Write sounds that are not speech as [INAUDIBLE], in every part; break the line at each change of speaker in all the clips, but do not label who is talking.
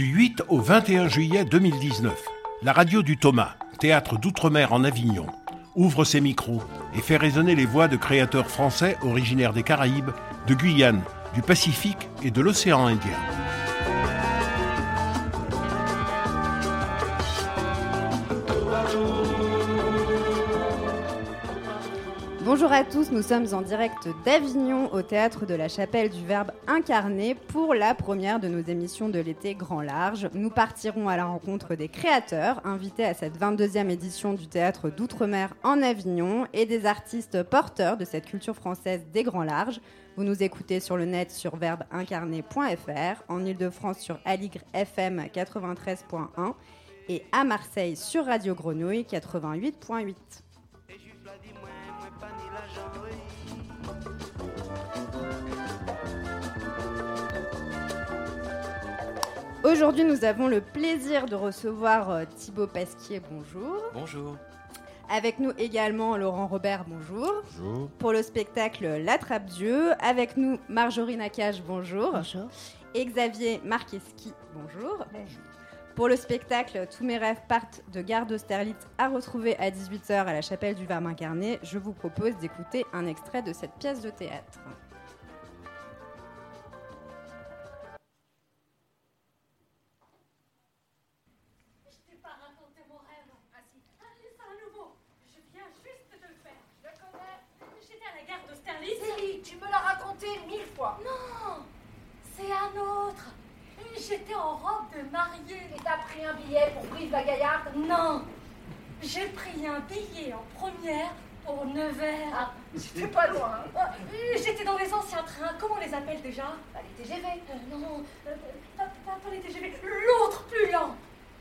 Du 8 au 21 juillet 2019, la radio du Thomas, théâtre d'outre-mer en Avignon, ouvre ses micros et fait résonner les voix de créateurs français originaires des Caraïbes, de Guyane, du Pacifique et de l'océan Indien.
Bonjour à tous, nous sommes en direct d'Avignon au théâtre de la Chapelle du Verbe incarné pour la première de nos émissions de l'été Grand Large. Nous partirons à la rencontre des créateurs invités à cette 22e édition du théâtre d'Outre-mer en Avignon et des artistes porteurs de cette culture française des Grands Larges. Vous nous écoutez sur le net sur verbeincarné.fr, en Ile-de-France sur Aligre FM 93.1 et à Marseille sur Radio Grenouille 88.8. Aujourd'hui, nous avons le plaisir de recevoir euh, Thibaut Pasquier. Bonjour.
Bonjour.
Avec nous également Laurent Robert. Bonjour.
Bonjour.
Pour le spectacle L'Attrape-Dieu. Avec nous Marjorie Nakache. Bonjour.
Bonjour.
Et Xavier Marcheski. Bonjour. Pour le spectacle Tous mes rêves partent de Gare d'Austerlitz à retrouver à 18h à la chapelle du Verbe incarné, je vous propose d'écouter un extrait de cette pièce de théâtre.
Un autre. J'étais en robe de mariée.
Et t'as pris un billet pour Brive la Gaillarde
Non, j'ai pris un billet en première pour Nevers.
Ah, c'était pas loin. hein.
J'étais dans les anciens trains. Comment on les appelle déjà?
Bah, les TGV.
Euh, Non, euh, pas, pas- pas les TGV. L'autre plus lent.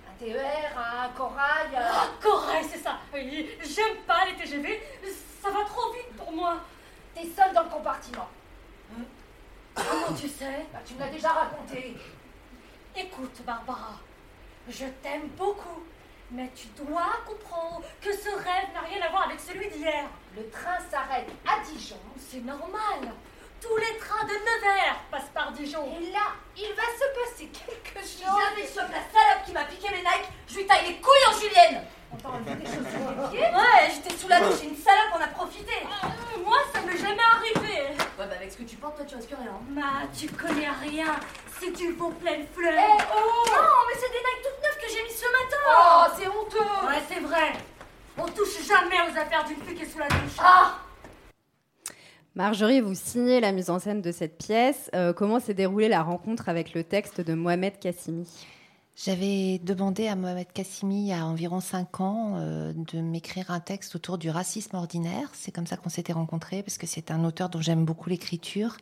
Un TER, un corail.
Ah, Corail, c'est ça. Oui, J'aime pas les TGV. Ça va trop vite pour moi.
T'es seule dans le compartiment.
Comment tu sais?
Bah, tu me l'as déjà raconté.
Écoute, Barbara, je t'aime beaucoup, mais tu dois comprendre que ce rêve n'a rien à voir avec celui d'hier.
Le train s'arrête à Dijon.
C'est normal. Tous les trains de Nevers passent par Dijon.
Et là, il va se passer quelque chose.
Viens sur la salope qui m'a piqué mes Nike, je lui taille les couilles en julienne
On enlevé des chaussures des pieds.
Ouais, j'étais sous la douche, une salope en a profité
Euh, moi, ça m'est jamais arrivé.
Ouais, bah avec ce que tu portes, toi tu risques rien.
Ma, tu connais rien. C'est du beau pleine fleur.
Eh oh
Non, mais c'est des Nike toutes neuves que j'ai mis ce matin
Oh, c'est honteux
Ouais, c'est vrai. On touche jamais aux affaires d'une fille qui est sous la douche.
Ah
Marjorie, vous signez la mise en scène de cette pièce. Euh, comment s'est déroulée la rencontre avec le texte de Mohamed Kassimi?
J'avais demandé à Mohamed Kassimi il y a environ cinq ans euh, de m'écrire un texte autour du racisme ordinaire. C'est comme ça qu'on s'était rencontrés parce que c'est un auteur dont j'aime beaucoup l'écriture.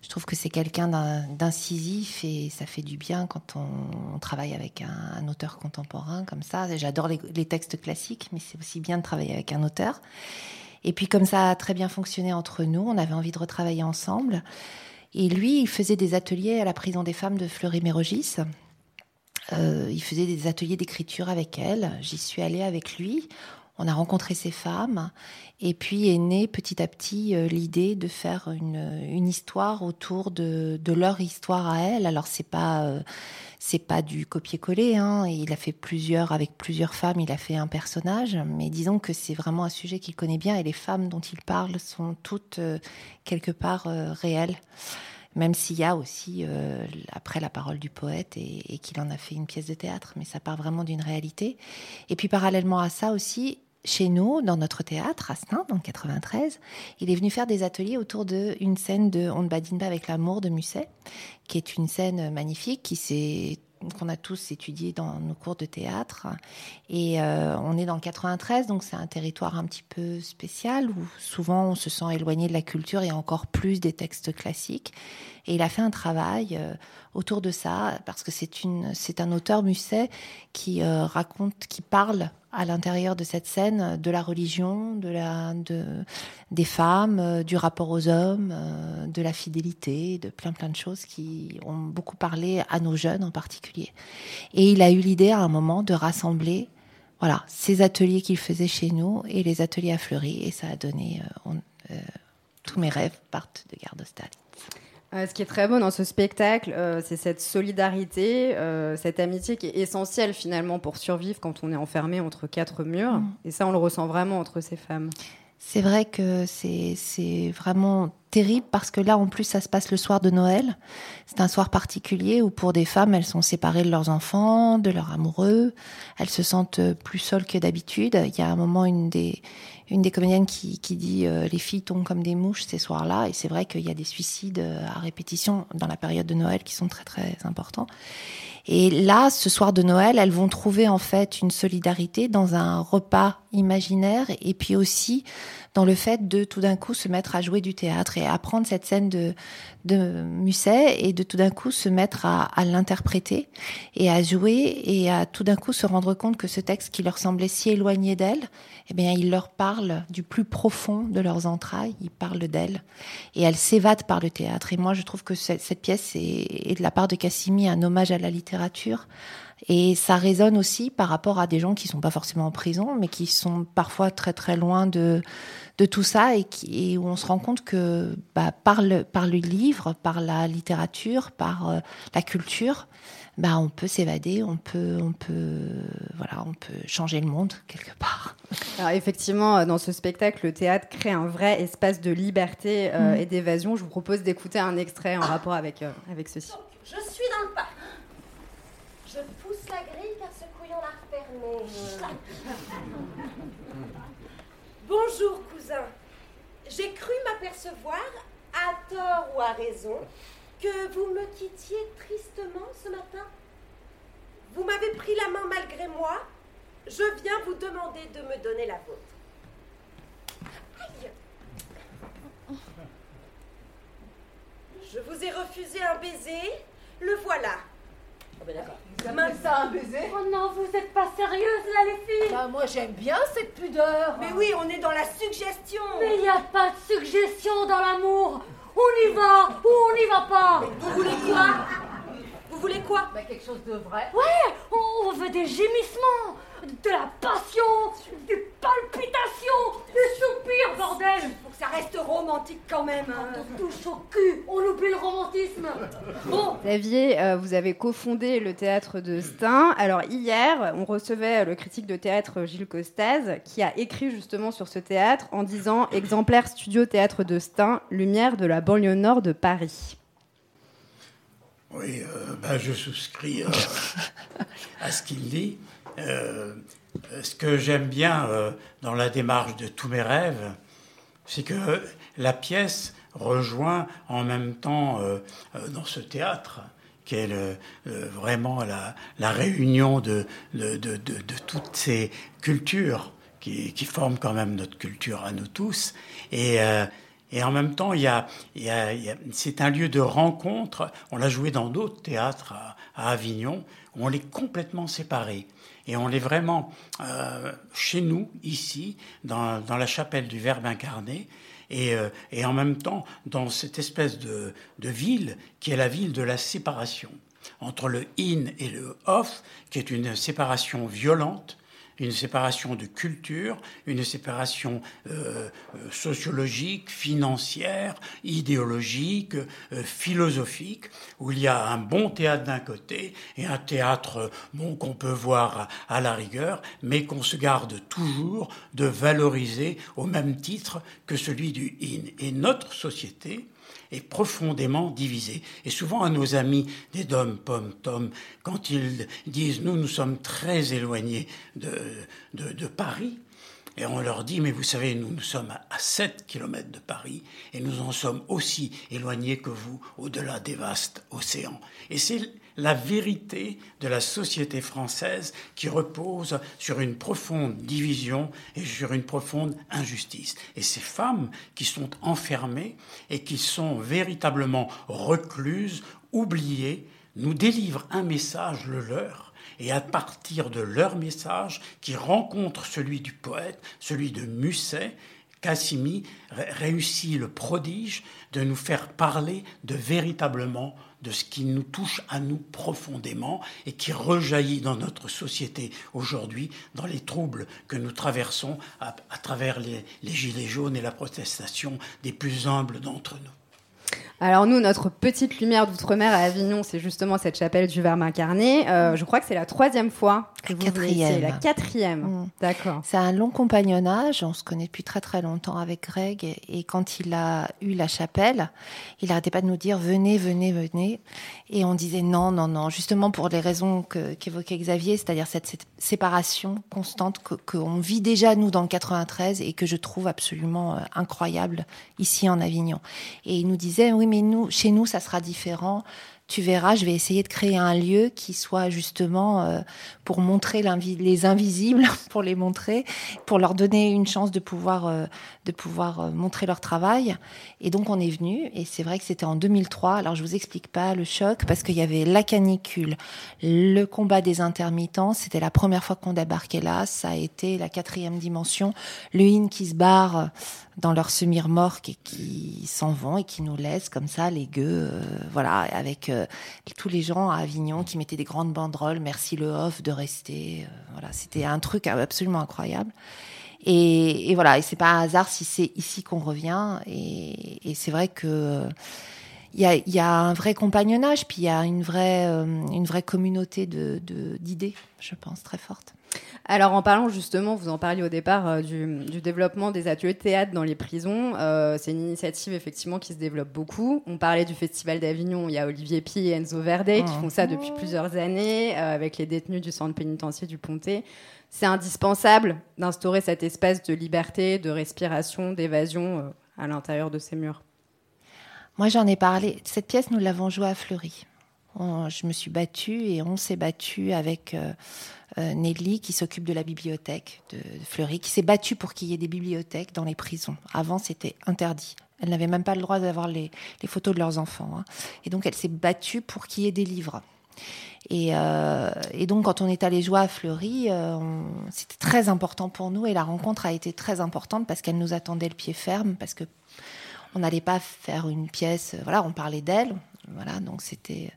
Je trouve que c'est quelqu'un d'in- d'incisif et ça fait du bien quand on, travaille avec un, un auteur contemporain comme ça. J'adore les, les textes classiques, mais c'est aussi bien de travailler avec un auteur. Et puis comme ça a très bien fonctionné entre nous, on avait envie de retravailler ensemble. Et lui, il faisait des ateliers à la prison des femmes de Fleury-Mérogis. Euh, il faisait des ateliers d'écriture avec elle. J'y suis allée avec lui. On a rencontré ces femmes. Et puis est née petit à petit euh, l'idée de faire une, histoire autour de, leur histoire à elle. Alors c'est pas euh, c'est pas du copier-coller. Hein. Il a fait plusieurs avec plusieurs femmes. Il a fait un personnage. Mais disons que c'est vraiment un sujet qu'il connaît bien. Et les femmes dont il parle sont toutes euh, quelque part réelles même s'il y a aussi après la parole du poète et, et qu'il en a fait une pièce de théâtre, mais ça part vraiment d'une réalité. Et puis parallèlement à ça aussi, chez nous, dans notre théâtre, à Stein, dans le 93, il est venu faire des ateliers autour d'une scène de On ne badine pas avec l'amour de Musset, qui est une scène magnifique qui s'est qu'on a tous étudié dans nos cours de théâtre. Et euh, on est dans le 93, donc c'est un territoire un petit peu spécial où souvent on se sent éloigné de la culture et encore plus des textes classiques. Et il a fait un travail euh, autour de ça parce que c'est un auteur Musset qui euh, raconte, qui parle à l'intérieur de cette scène de la religion, de la, de, des femmes, euh, du rapport aux hommes, euh, de la fidélité, de plein plein de choses qui ont beaucoup parlé à nos jeunes en particulier. Et il a eu l'idée à un moment de rassembler voilà, ces ateliers qu'il faisait chez nous et les ateliers à Fleury. Et ça a donné. euh, on- tous mes rêves partent de d'Austerlitz.
Euh, ce qui est très beau dans ce spectacle, euh, c'est cette solidarité, euh, cette amitié qui est essentielle finalement pour survivre quand on est enfermé entre quatre murs.
Mm.
Et ça, on le ressent vraiment entre ces femmes.
C'est vrai que c'est c'est vraiment terrible parce que là, en plus, ça se passe le soir de Noël. C'est un soir particulier où pour des femmes, elles sont séparées de leurs enfants, de leurs amoureux. Elles se sentent plus seules que d'habitude. Il y a un moment, une des, une des comédiennes qui, dit euh, les filles tombent comme des mouches ces soirs-là. Et c'est vrai qu'il y a des suicides euh, à répétition dans la période de Noël qui sont très très importants. Et là, ce soir de Noël, elles vont trouver en fait une solidarité dans un repas imaginaire et puis aussi dans le fait de tout d'un coup se mettre à jouer du théâtre et apprendre cette scène de, Musset et de tout d'un coup se mettre à, l'interpréter et à jouer et à tout d'un coup se rendre compte que ce texte qui leur semblait si éloigné d'elles, eh bien, il leur parle du plus profond de leurs entrailles, il parle d'elles et elles s'évadent par le théâtre. Et moi, je trouve que cette, pièce est de la part de Cassimi un hommage à la littérature. Et ça résonne aussi par rapport à des gens qui sont pas forcément en prison, mais qui sont parfois très très loin de, de tout ça et, qui, et où on se rend compte que bah, par, le, par le livre, par la littérature, par euh, la culture, bah, on peut s'évader, on peut, on peut, voilà, on peut changer le monde quelque part.
Alors effectivement, euh, dans ce spectacle, le théâtre crée un vrai espace de liberté euh,
Mm.
et d'évasion. Je vous propose d'écouter un extrait en rapport avec, euh, avec ceci.
Je suis dans le parc. Je pousse la grille car ce couillon l'a refermée. Bonjour, cousin. J'ai cru m'apercevoir, à tort ou à raison, que vous me quittiez tristement ce matin. Vous m'avez pris la main malgré moi. Je viens vous demander de me donner la vôtre. Aïe. Je vous ai refusé un baiser. Le voilà.
Oh ben d'accord.
Mince.
ça un baiser
Oh non, vous êtes pas sérieuses là, les filles
Bah moi j'aime bien cette pudeur.
Mais oui, on est dans la suggestion.
Mais il n'y a pas de suggestion dans l'amour On y va ou on n'y va pas
Vous voulez quoi? Vous voulez quoi?
Bah quelque chose de vrai.
Ouais On veut des gémissements De la passion Des palpitations Des soupirs, bordel
ça reste romantique quand même. hein.
On touche au cul, on oublie le romantisme Bon
Xavier, euh, vous avez cofondé le théâtre de Stein. Alors hier, on recevait le critique de théâtre Gilles Costaz qui a écrit justement sur ce théâtre en disant exemplaire studio théâtre de Stein, lumière de la banlieue nord de Paris.
Oui, euh, ben, je souscris euh, à ce qu'il dit. Euh, ce que j'aime bien euh, dans la démarche de tous mes rêves, c'est que la pièce rejoint en même temps euh, euh, dans ce théâtre qui est le- vraiment la, réunion de, de, de- toutes ces cultures qui, qui forment quand même notre culture à nous tous. Et, euh, et en même temps, y a, y a- c'est un lieu de rencontre. On l'a joué dans d'autres théâtres à, à Avignon, où on est complètement séparés. Et on est vraiment euh, chez nous, ici, dans, la chapelle du Verbe incarné, et, euh, et en même temps dans cette espèce de, de ville qui est la ville de la séparation entre le in et le off, qui est une séparation violente, une séparation de culture, une séparation euh, euh, sociologique, financière, idéologique, euh, philosophique, où il y a un bon théâtre d'un côté et un théâtre bon qu'on peut voir à la rigueur, mais qu'on se garde toujours de valoriser au même titre que celui du in. Et notre société, profondément divisée. Et souvent à nos amis des dom, pom, tom, quand ils disent nous, nous sommes très éloignés de, de, Paris, et on leur dit, mais vous savez, nous, nous sommes à, à 7 kilomètres de Paris, et nous en sommes aussi éloignés que vous, au-delà des vastes océans. Et c'est la vérité de la société française qui repose sur une profonde division et sur une profonde injustice. Et ces femmes qui sont enfermées et qui sont véritablement recluses, oubliées, nous délivrent un message, le leur, et à partir de leur message, qui rencontre celui du poète, celui de Musset, Cassimi ré- réussit le prodige de nous faire parler de véritablement de ce qui nous touche à nous profondément et qui rejaillit dans notre société aujourd'hui, dans les troubles que nous traversons à, travers les, les gilets jaunes et la protestation des plus humbles d'entre nous.
Alors nous, notre petite lumière d'outre-mer à Avignon, c'est justement cette chapelle du Verbe incarné. Euh, je crois que c'est la troisième fois
quatrième.
La quatrième.
Mm.
D'accord.
C'est un long compagnonnage. On se connaît depuis très très longtemps avec Greg. Et- quand il a eu la chapelle, il n'arrêtait pas de nous dire venez, venez, venez. Et on disait non, non, non. Justement pour les raisons qu'évoquait Xavier, c'est-à-dire cette, cette séparation constante que- qu'on vit déjà nous dans le 93 et que je trouve absolument euh, incroyable ici en Avignon. Et il nous disait oui, mais nous, chez nous, ça sera différent. Tu verras, je vais essayer de créer un lieu qui soit justement euh, pour montrer les invisibles, [LAUGHS] pour les montrer, pour leur donner une chance de pouvoir, euh, de pouvoir euh, montrer leur travail. Et donc on est venu, et c'est vrai que c'était en 2003. Alors je vous explique pas le choc, parce qu'il y avait la canicule, le combat des intermittents. C'était la première fois qu'on débarquait là. Ça a été la quatrième dimension. Le IN qui se barre dans leur semi-remorque et qui s'en vont et qui nous laissent comme ça, les gueux, euh, voilà, avec euh, tous les gens à Avignon qui mettaient des grandes banderoles, merci le off de rester. euh, voilà, c'était un truc absolument incroyable. Et, et voilà, et c'est pas un hasard si c'est ici qu'on revient. Et, c'est vrai que il y a, y a un vrai compagnonnage, puis il y a une vraie, une vraie communauté de- d'idées, je pense, très forte.
Alors en parlant justement, vous en parliez au départ euh, du, du développement des ateliers de théâtre dans les prisons. Euh, c'est une initiative effectivement qui se développe beaucoup. On parlait du Festival d'Avignon, il y a Olivier Pi et Enzo Verde qui
Mhm.
font ça depuis plusieurs années euh, avec les détenus du centre pénitentiaire du Pontet. C'est indispensable d'instaurer cet espace de liberté, de respiration, d'évasion à l'intérieur de ces murs.
Moi, j'en ai parlé. Cette pièce, nous l'avons jouée à Fleury. On- je me suis battue et on s'est battu avec euh, euh, Nelly qui s'occupe de la bibliothèque de, Fleury, qui s'est battue pour qu'il y ait des bibliothèques dans les prisons. Avant, c'était interdit. Elle n'avait même pas le droit d'avoir les, photos de leurs enfants. hein. Et donc, elle s'est battue pour qu'il y ait des livres. Et, euh, donc, quand on est allé jouer à Fleury, c'était très important pour nous et la rencontre a été très importante parce qu'elle nous attendait le pied ferme, parce que on n'allait pas faire une pièce. Voilà, on parlait d'elle. Voilà, donc c'était.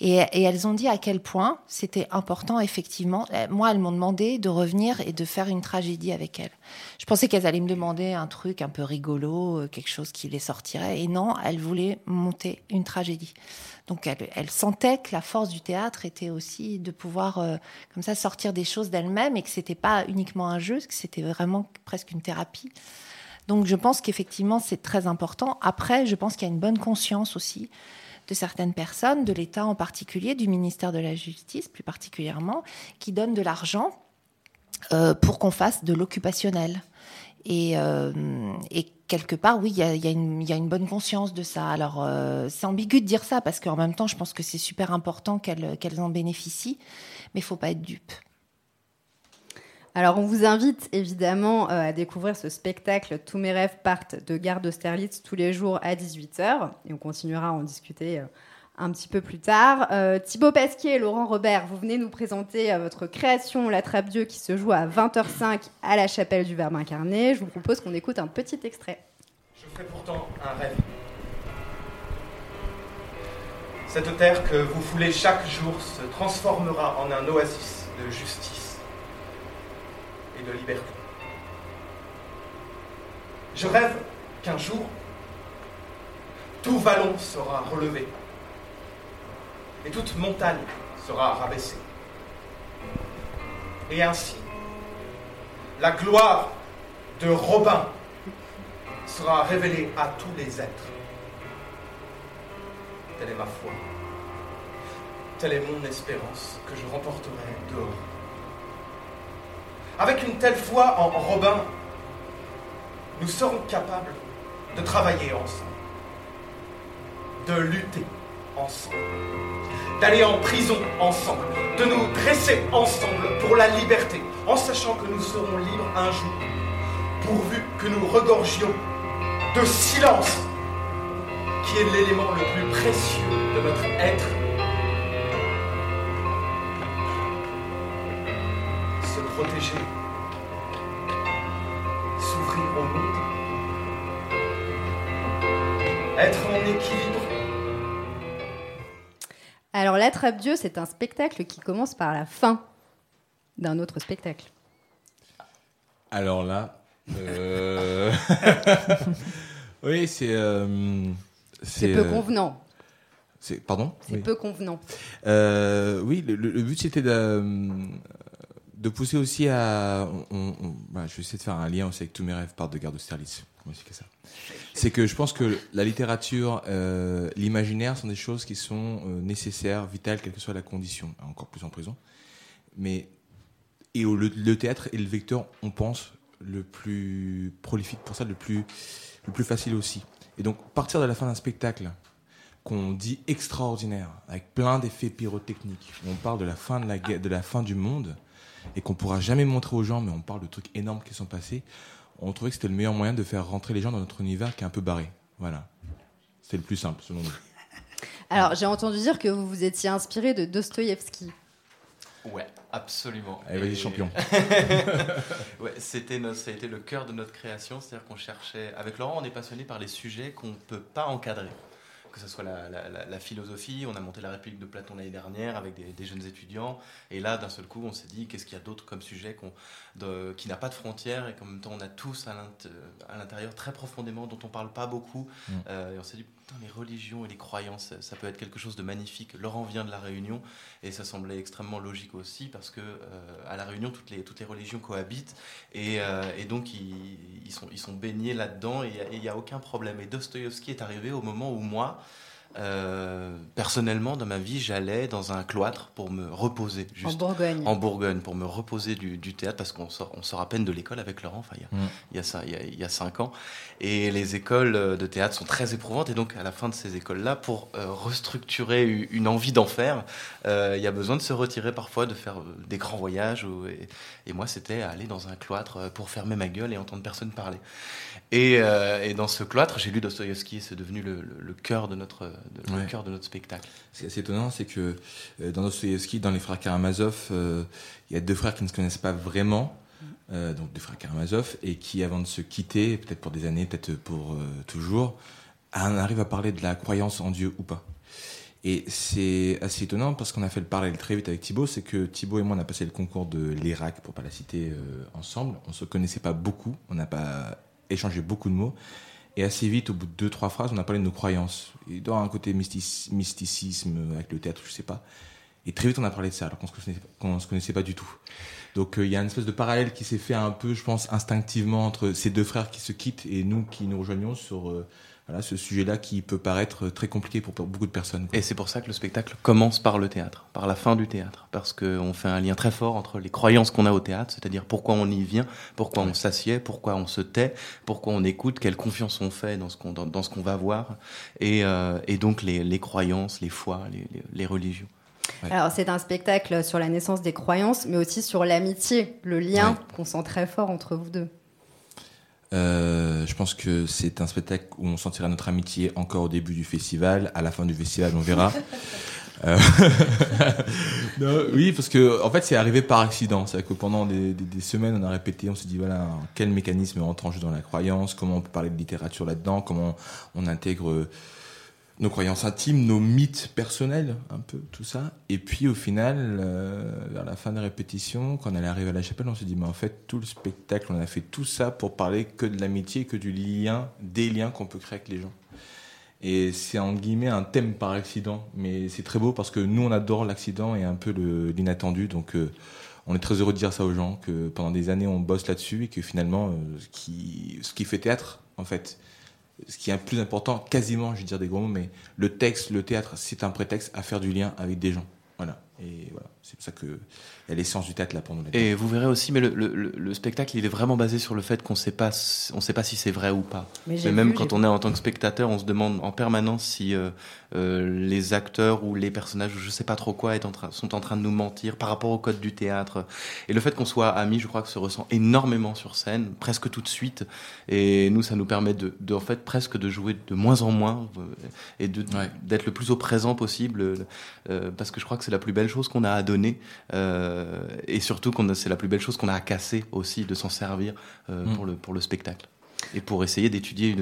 Et, elles ont dit à quel point c'était important, effectivement. Euh, Moi, elles m'ont demandé de revenir et de faire une tragédie avec elles. Je pensais qu'elles allaient me demander un truc un peu rigolo, euh, quelque chose qui les sortirait. Et non, elles voulaient monter une tragédie. Donc, elles, elles sentaient que la force du théâtre était aussi de pouvoir, euh, comme ça, sortir des choses d'elles-mêmes et que c'était pas uniquement un jeu, que c'était vraiment presque une thérapie. Donc je pense qu'effectivement c'est très important. Après, je pense qu'il y a une bonne conscience aussi de certaines personnes, de l'État en particulier, du ministère de la Justice plus particulièrement, qui donnent de l'argent euh, pour qu'on fasse de l'occupationnel. Et, euh, quelque part, oui, il y a, une- bonne conscience de ça. Alors, euh, c'est ambigu de dire ça, parce qu'en même temps, je pense que c'est super important qu'elles en bénéficient, mais il faut pas être dupe.
Alors, on vous invite évidemment euh, à découvrir ce spectacle Tous mes rêves partent de Gare d'Austerlitz tous les jours à 18h. Et on continuera à en discuter euh, un petit peu plus tard. Euh, Thibaut Pasquier et Laurent Robert, vous venez nous présenter votre création La Trappe Dieu qui se joue à 20h05 à la chapelle du Verbe incarné. Je vous propose qu'on écoute un petit extrait.
Je ferai pourtant un rêve. Cette terre que vous foulez chaque jour se transformera en un oasis de justice de liberté. Je rêve qu'un jour, tout vallon sera relevé et toute montagne sera rabaissée. Et ainsi, la gloire de Robin sera révélée à tous les êtres. Telle est ma foi. Telle est mon espérance que je remporterai dehors. Avec une telle foi en Robin, nous serons capables de travailler ensemble, de lutter ensemble, d'aller en prison ensemble, de nous dresser ensemble pour la liberté, en sachant que nous serons libres un jour, pourvu que nous regorgions de silence, qui est l'élément le plus précieux de notre être. Protéger, s'ouvrir au monde, être en équilibre.
Alors, La Trappe Dieu, c'est un spectacle qui commence par la fin d'un autre spectacle.
Alors là, euh, [LAUGHS] oui, c'est euh,
C'est peu convenant.
C'est pardon?
C'est peu convenant.
Euh, oui, le, le but c'était de, de pousser aussi à. bah, je vais essayer de faire un lien aussi avec tous mes rêves partent de Garde Sterlitz. ça C'est que je pense que la littérature, euh, l'imaginaire sont des choses qui sont euh, nécessaires, vitales, quelle que soit la condition, encore plus en prison. Mais et le, théâtre est le vecteur, on pense, le plus prolifique pour ça, le plus, le plus facile aussi. Et donc, partir de la fin d'un spectacle qu'on dit extraordinaire, avec plein d'effets pyrotechniques, on parle de la fin de la, de la fin du monde, et qu'on pourra jamais montrer aux gens, mais on parle de trucs énormes qui sont passés, on trouvait que c'était le meilleur moyen de faire rentrer les gens dans notre univers qui est un peu barré. Voilà. C'est le plus simple, selon nous. [LAUGHS]
Alors, j'ai entendu dire que vous vous étiez inspiré de Dostoïevski.
Ouais, absolument.
Allez, vas-y, champion. [LAUGHS]
ouais, c'était ça a été le cœur de notre création, c'est-à-dire qu'on cherchait. Avec Laurent, on est passionné par les sujets qu'on ne peut pas encadrer que ce soit la, philosophie. On a monté la République de Platon l'année dernière avec des, jeunes étudiants. Et là, d'un seul coup, on s'est dit qu'est-ce qu'il y a d'autre comme sujet qui n'a pas de frontières et qu'en même temps, on a tous à l'intérieur très profondément, dont on ne parle pas beaucoup. Mm. Euh, et on s'est dit les religions et les croyances, ça peut être quelque chose de magnifique. Laurent vient de la Réunion et ça semblait extrêmement logique aussi parce que euh, à la Réunion toutes les toutes les religions cohabitent et, euh, et donc ils, ils, sont ils sont baignés là-dedans et il n'y a, aucun problème. Et Dostoïevski est arrivé au moment où moi euh, personnellement, dans ma vie, j'allais dans un cloître pour me reposer.
Juste, en Bourgogne.
En Bourgogne, pour me reposer du, théâtre, parce qu'on sort, on sort à peine de l'école avec Laurent, enfin, il, y a, mm. il, y a ça, il, y a, cinq ans. Et les écoles de théâtre sont très éprouvantes. Et donc, à la fin de ces écoles-là, pour euh, restructurer une envie d'en faire, euh, il y a besoin de se retirer parfois, de faire des grands voyages. et, et, moi, c'était aller dans un cloître pour fermer ma gueule et entendre personne parler. Euh, et, dans ce cloître, j'ai lu Dostoïevski, c'est devenu le, cœur de notre, le cœur de notre spectacle.
C'est assez étonnant, c'est que euh, dans Dostoïevski, dans les frères Karamazov, euh, il y a deux frères qui ne se connaissent pas vraiment, donc deux frères Karamazov, et qui, avant de se quitter, peut-être pour des années, peut-être pour toujours, arrivent à parler de la croyance en Dieu ou pas. Et c'est assez étonnant parce qu'on a fait le parallèle très vite avec Thibaut, c'est que Thibaut et moi on a passé le concours de l'Irak, pour pas la citer ensemble. On se connaissait pas beaucoup, on n'a pas échangé beaucoup de mots. Et assez vite, au bout de deux, trois phrases, on a parlé de nos croyances. Et dans un côté mysticisme avec le théâtre, je sais pas. Et très vite, on a parlé de ça, alors qu'on ne se, connaissait pas du tout. Donc, euh, il y a une espèce de parallèle qui s'est fait un peu, je pense, instinctivement entre ces deux frères qui se quittent et nous qui nous rejoignons sur euh, voilà, ce sujet-là qui peut paraître très compliqué pour beaucoup de personnes.
Et c'est pour ça que le spectacle commence par le théâtre, par la fin du théâtre, parce qu'on fait un lien très fort entre les croyances qu'on a au théâtre, c'est-à-dire pourquoi on y vient, pourquoi on s'assied, pourquoi on se tait, pourquoi on écoute, quelle confiance on fait dans ce qu'on dans, ce qu'on va voir, et, euh, et donc les, les, croyances, les foi, les, les, religions.
Alors c'est un spectacle sur la naissance des croyances, mais aussi sur l'amitié, le lien qu'on sent très fort entre vous deux.
Euh, je pense que c'est un spectacle où on sentira notre amitié encore au début du festival. À la fin du festival, on verra. [LAUGHS] Euh, [LAUGHS] oui, parce que en fait, c'est arrivé par accident. C'est que pendant des, des, semaines, on a répété, on s'est dit voilà, quel mécanisme rentre en jeu dans la croyance, comment on peut parler de littérature là-dedans, comment on intègre nos croyances intimes, nos mythes personnels, un peu tout ça. Et puis au final, euh, vers la fin de la répétition, quand on allait arriver à la chapelle, on s'est dit, mais en fait, tout le spectacle, on a fait tout ça pour parler que de l'amitié, que du lien, des liens qu'on peut créer avec les gens. Et c'est en guillemets un thème par accident, mais c'est très beau parce que nous, on adore l'accident et un peu l'inattendu. Donc euh, on est très heureux de dire ça aux gens, que pendant des années, on bosse là-dessus et que finalement, euh, ce qui fait théâtre, en fait, ce qui est plus important, quasiment, je vais dire des gros mots, mais le texte, le théâtre, c'est un prétexte à faire du lien avec des gens. Voilà. Et voilà, c'est pour ça que y a l'essence du théâtre là pour nous.
Et vous verrez aussi, mais le, le, spectacle, il est vraiment basé sur le fait qu'on sait pas, on sait pas si c'est vrai ou pas. Mais, même quand on est en tant que spectateur, on se demande en permanence si euh, euh, les acteurs ou les personnages, ou je sais pas trop quoi, est en sont en train de nous mentir par rapport au code du théâtre. Et le fait qu'on soit amis, je crois que se ressent énormément sur scène, presque tout de suite. Et nous, ça nous permet de, de en fait, presque de jouer de moins en moins euh, et d'être le plus au présent possible, parce que je crois que c'est la plus belle chose qu'on a à donner. Euh, et surtout, c'est la plus belle chose qu'on a à casser aussi, de s'en servir euh, mm. pour, le, pour le spectacle. Et pour essayer d'étudier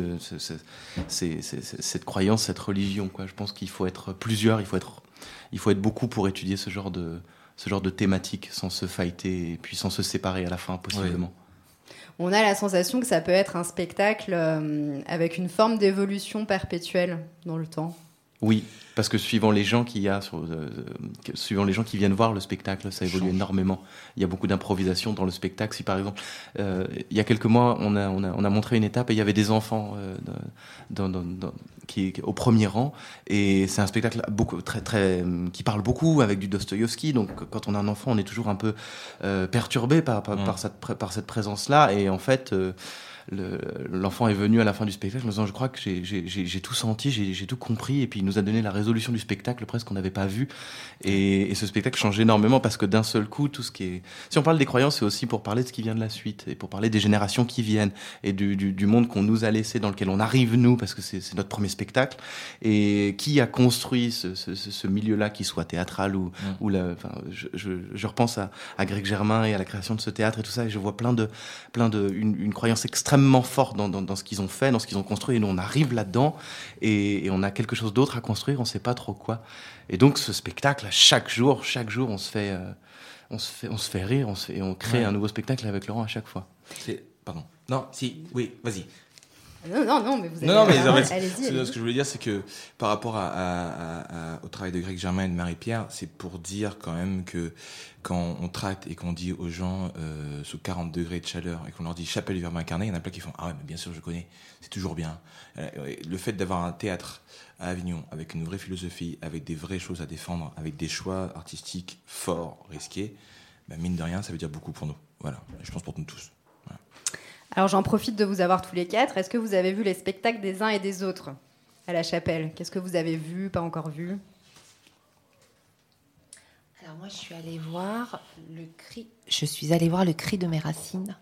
cette croyance, cette religion. Quoi. Je pense qu'il faut être plusieurs, il faut être, il faut être beaucoup pour étudier ce genre de, ce genre de thématique sans se fighter et puis sans se séparer à la fin, possiblement.
On a la sensation que ça peut être un spectacle euh, avec une forme d'évolution perpétuelle dans le temps.
Oui, parce que suivant les gens qui y a, sur, euh, suivant les gens qui viennent voir le spectacle, ça évolue
Change.
énormément. Il y a beaucoup d'improvisation dans le spectacle. Si par exemple, euh, il y a quelques mois, on a, on a, on a montré une étape et il y avait des enfants euh, dans, dans- dans- qui, au premier rang, et c'est un spectacle beaucoup, très, très, qui parle beaucoup avec du Dostoïevski. Donc, quand on a un enfant, on est toujours un peu euh, perturbé par, par,
Mm.
par cette, par cette présence-là, et en fait. Le- l'enfant est venu à la fin du spectacle en disant je crois que j'ai- tout senti, j'ai tout compris. Et puis il nous a donné la résolution du spectacle presque qu'on n'avait pas vu. Et, et ce spectacle change énormément parce que d'un seul coup tout ce qui est si on parle des croyances c'est aussi pour parler de ce qui vient de la suite et pour parler des générations qui viennent et du, du, du monde qu'on nous a laissé dans lequel on arrive nous parce que c'est notre premier spectacle. Et qui a construit ce, ce, ce- ce milieu-là qui soit théâtral ou, ou la, enfin, je, je, je repense à, à Greg Germain et à la création de ce théâtre et tout ça. Et je vois plein de plein de une, une croyance extrêmement forte dans, dans, dans ce qu'ils ont fait dans ce qu'ils ont construit et nous on arrive là-dedans et, et on a quelque chose d'autre à construire on sait pas trop quoi et donc ce spectacle chaque jour chaque jour on se fait euh, on se fait on se fait rire on se fait, et on crée
Ouais.
un nouveau spectacle avec Laurent à chaque fois
pardon. Non, si, oui, vas-y.
Non, non, non, mais vous avez
Non, non, mais c'est-
allez-y.
ce que je voulais dire, c'est que par rapport à, à- à- à- au travail de Greg Germain et de Marie-Pierre, c'est pour dire quand même que quand on tracte et qu'on dit aux gens euh, sous 40 degrés de chaleur et qu'on leur dit chapelle du verbe incarné, il y en a plein qui font ah ouais, mais bien sûr je connais, c'est toujours bien. Euh, le fait d'avoir un théâtre à Avignon avec une vraie philosophie, avec des vraies choses à défendre, avec des choix artistiques forts, risqués, bah, mine de rien, ça veut dire beaucoup pour nous. Voilà, je pense pour nous tous.
Alors j'en profite de vous avoir tous les quatre. Est-ce que vous avez vu les spectacles des uns et des autres à la chapelle? Qu'est-ce que vous avez vu, pas encore vu?
Alors moi, je suis allée voir le cri. Je suis allée voir le cri de mes racines.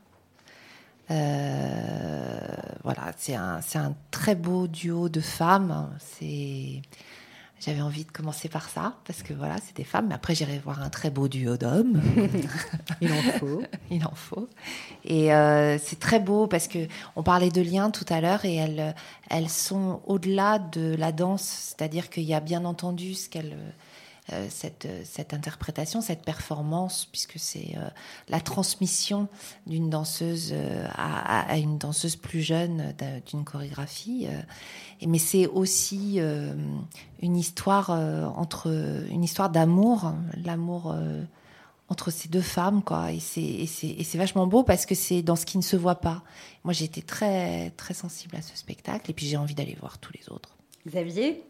Euh, voilà, c'est un, un très beau duo de femmes. C'est, j'avais envie de commencer par ça parce que voilà, c'est des femmes. Mais après, j'irai voir un très beau duo d'hommes. [LAUGHS]
Il en faut. [LAUGHS]
Il en faut. Et euh, c'est très beau parce que on parlait de liens tout à l'heure et elles, elles sont au-delà de la danse, c'est-à-dire qu'il y a bien entendu ce qu'elle euh, cette, cette interprétation, cette performance, puisque c'est euh, la transmission d'une danseuse euh, à, une danseuse plus jeune d'un- d'une chorégraphie. euh, mais c'est aussi euh, une histoire euh, entre une histoire d'amour, l'amour euh, entre ces deux femmes, quoi. Et c'est, vachement beau parce que c'est dans ce qui ne se voit pas. Moi, été très, très sensible à ce spectacle et puis j'ai envie d'aller voir tous les autres.
Xavier?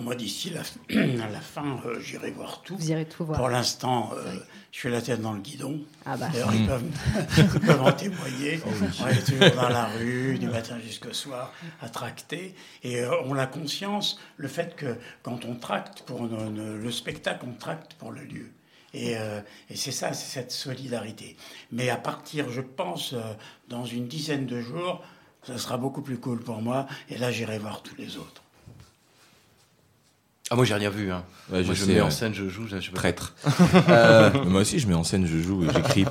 Moi, d'ici la, [CLEARS THROAT] à la fin, euh, j'irai voir tout.
Vous irez tout voir.
Pour l'instant, euh, je suis la tête dans le guidon.
Ah bah.
D'ailleurs, ils peuvent, [LAUGHS] [LAUGHS] ils peuvent en témoigner. On est toujours dans la rue, du matin jusqu'au soir, à tracter. Et euh, on a conscience, le fait que quand on tracte pour le, le- le spectacle, on tracte pour le lieu. Et, euh, et c'est ça, c'est cette solidarité. Mais à partir, je pense, euh, dans une dizaine de jours, ça sera beaucoup plus cool pour moi. Et là, j'irai voir tous les autres.
Ah moi j'ai rien vu hein.
Ouais,
moi
je
je
sais,
mets
ouais.
en scène je joue je,
Traître. [LAUGHS] Euh, moi aussi, je mets en scène, je joue et j'écris.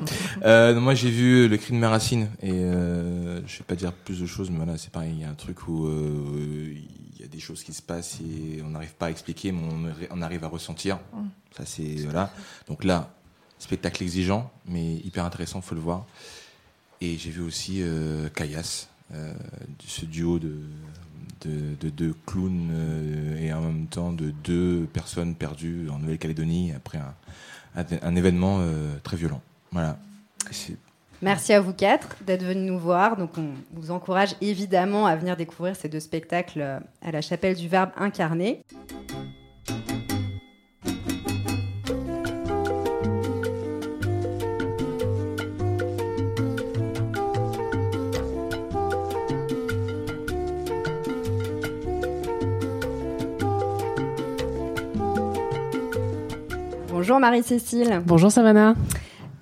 Euh, moi, j'ai vu le cri de mes racines et euh, je vais pas dire plus de choses, mais voilà, c'est pareil. Il y a un truc où euh, il y a des choses qui se passent et on n'arrive pas à expliquer, mais on, on arrive à ressentir. Ça, c'est voilà. Donc là, spectacle exigeant, mais hyper intéressant, faut le voir. Et j'ai vu aussi euh, Kayas, euh, ce duo de de, de deux clowns euh, et en même temps de deux personnes perdues en Nouvelle-Calédonie après un, événement euh, très violent. Voilà.
Merci à vous quatre d'être venus nous voir. Donc, on vous encourage évidemment à venir découvrir ces deux spectacles euh, à la chapelle du Verbe incarné. Bonjour Marie-Cécile.
Bonjour Savannah.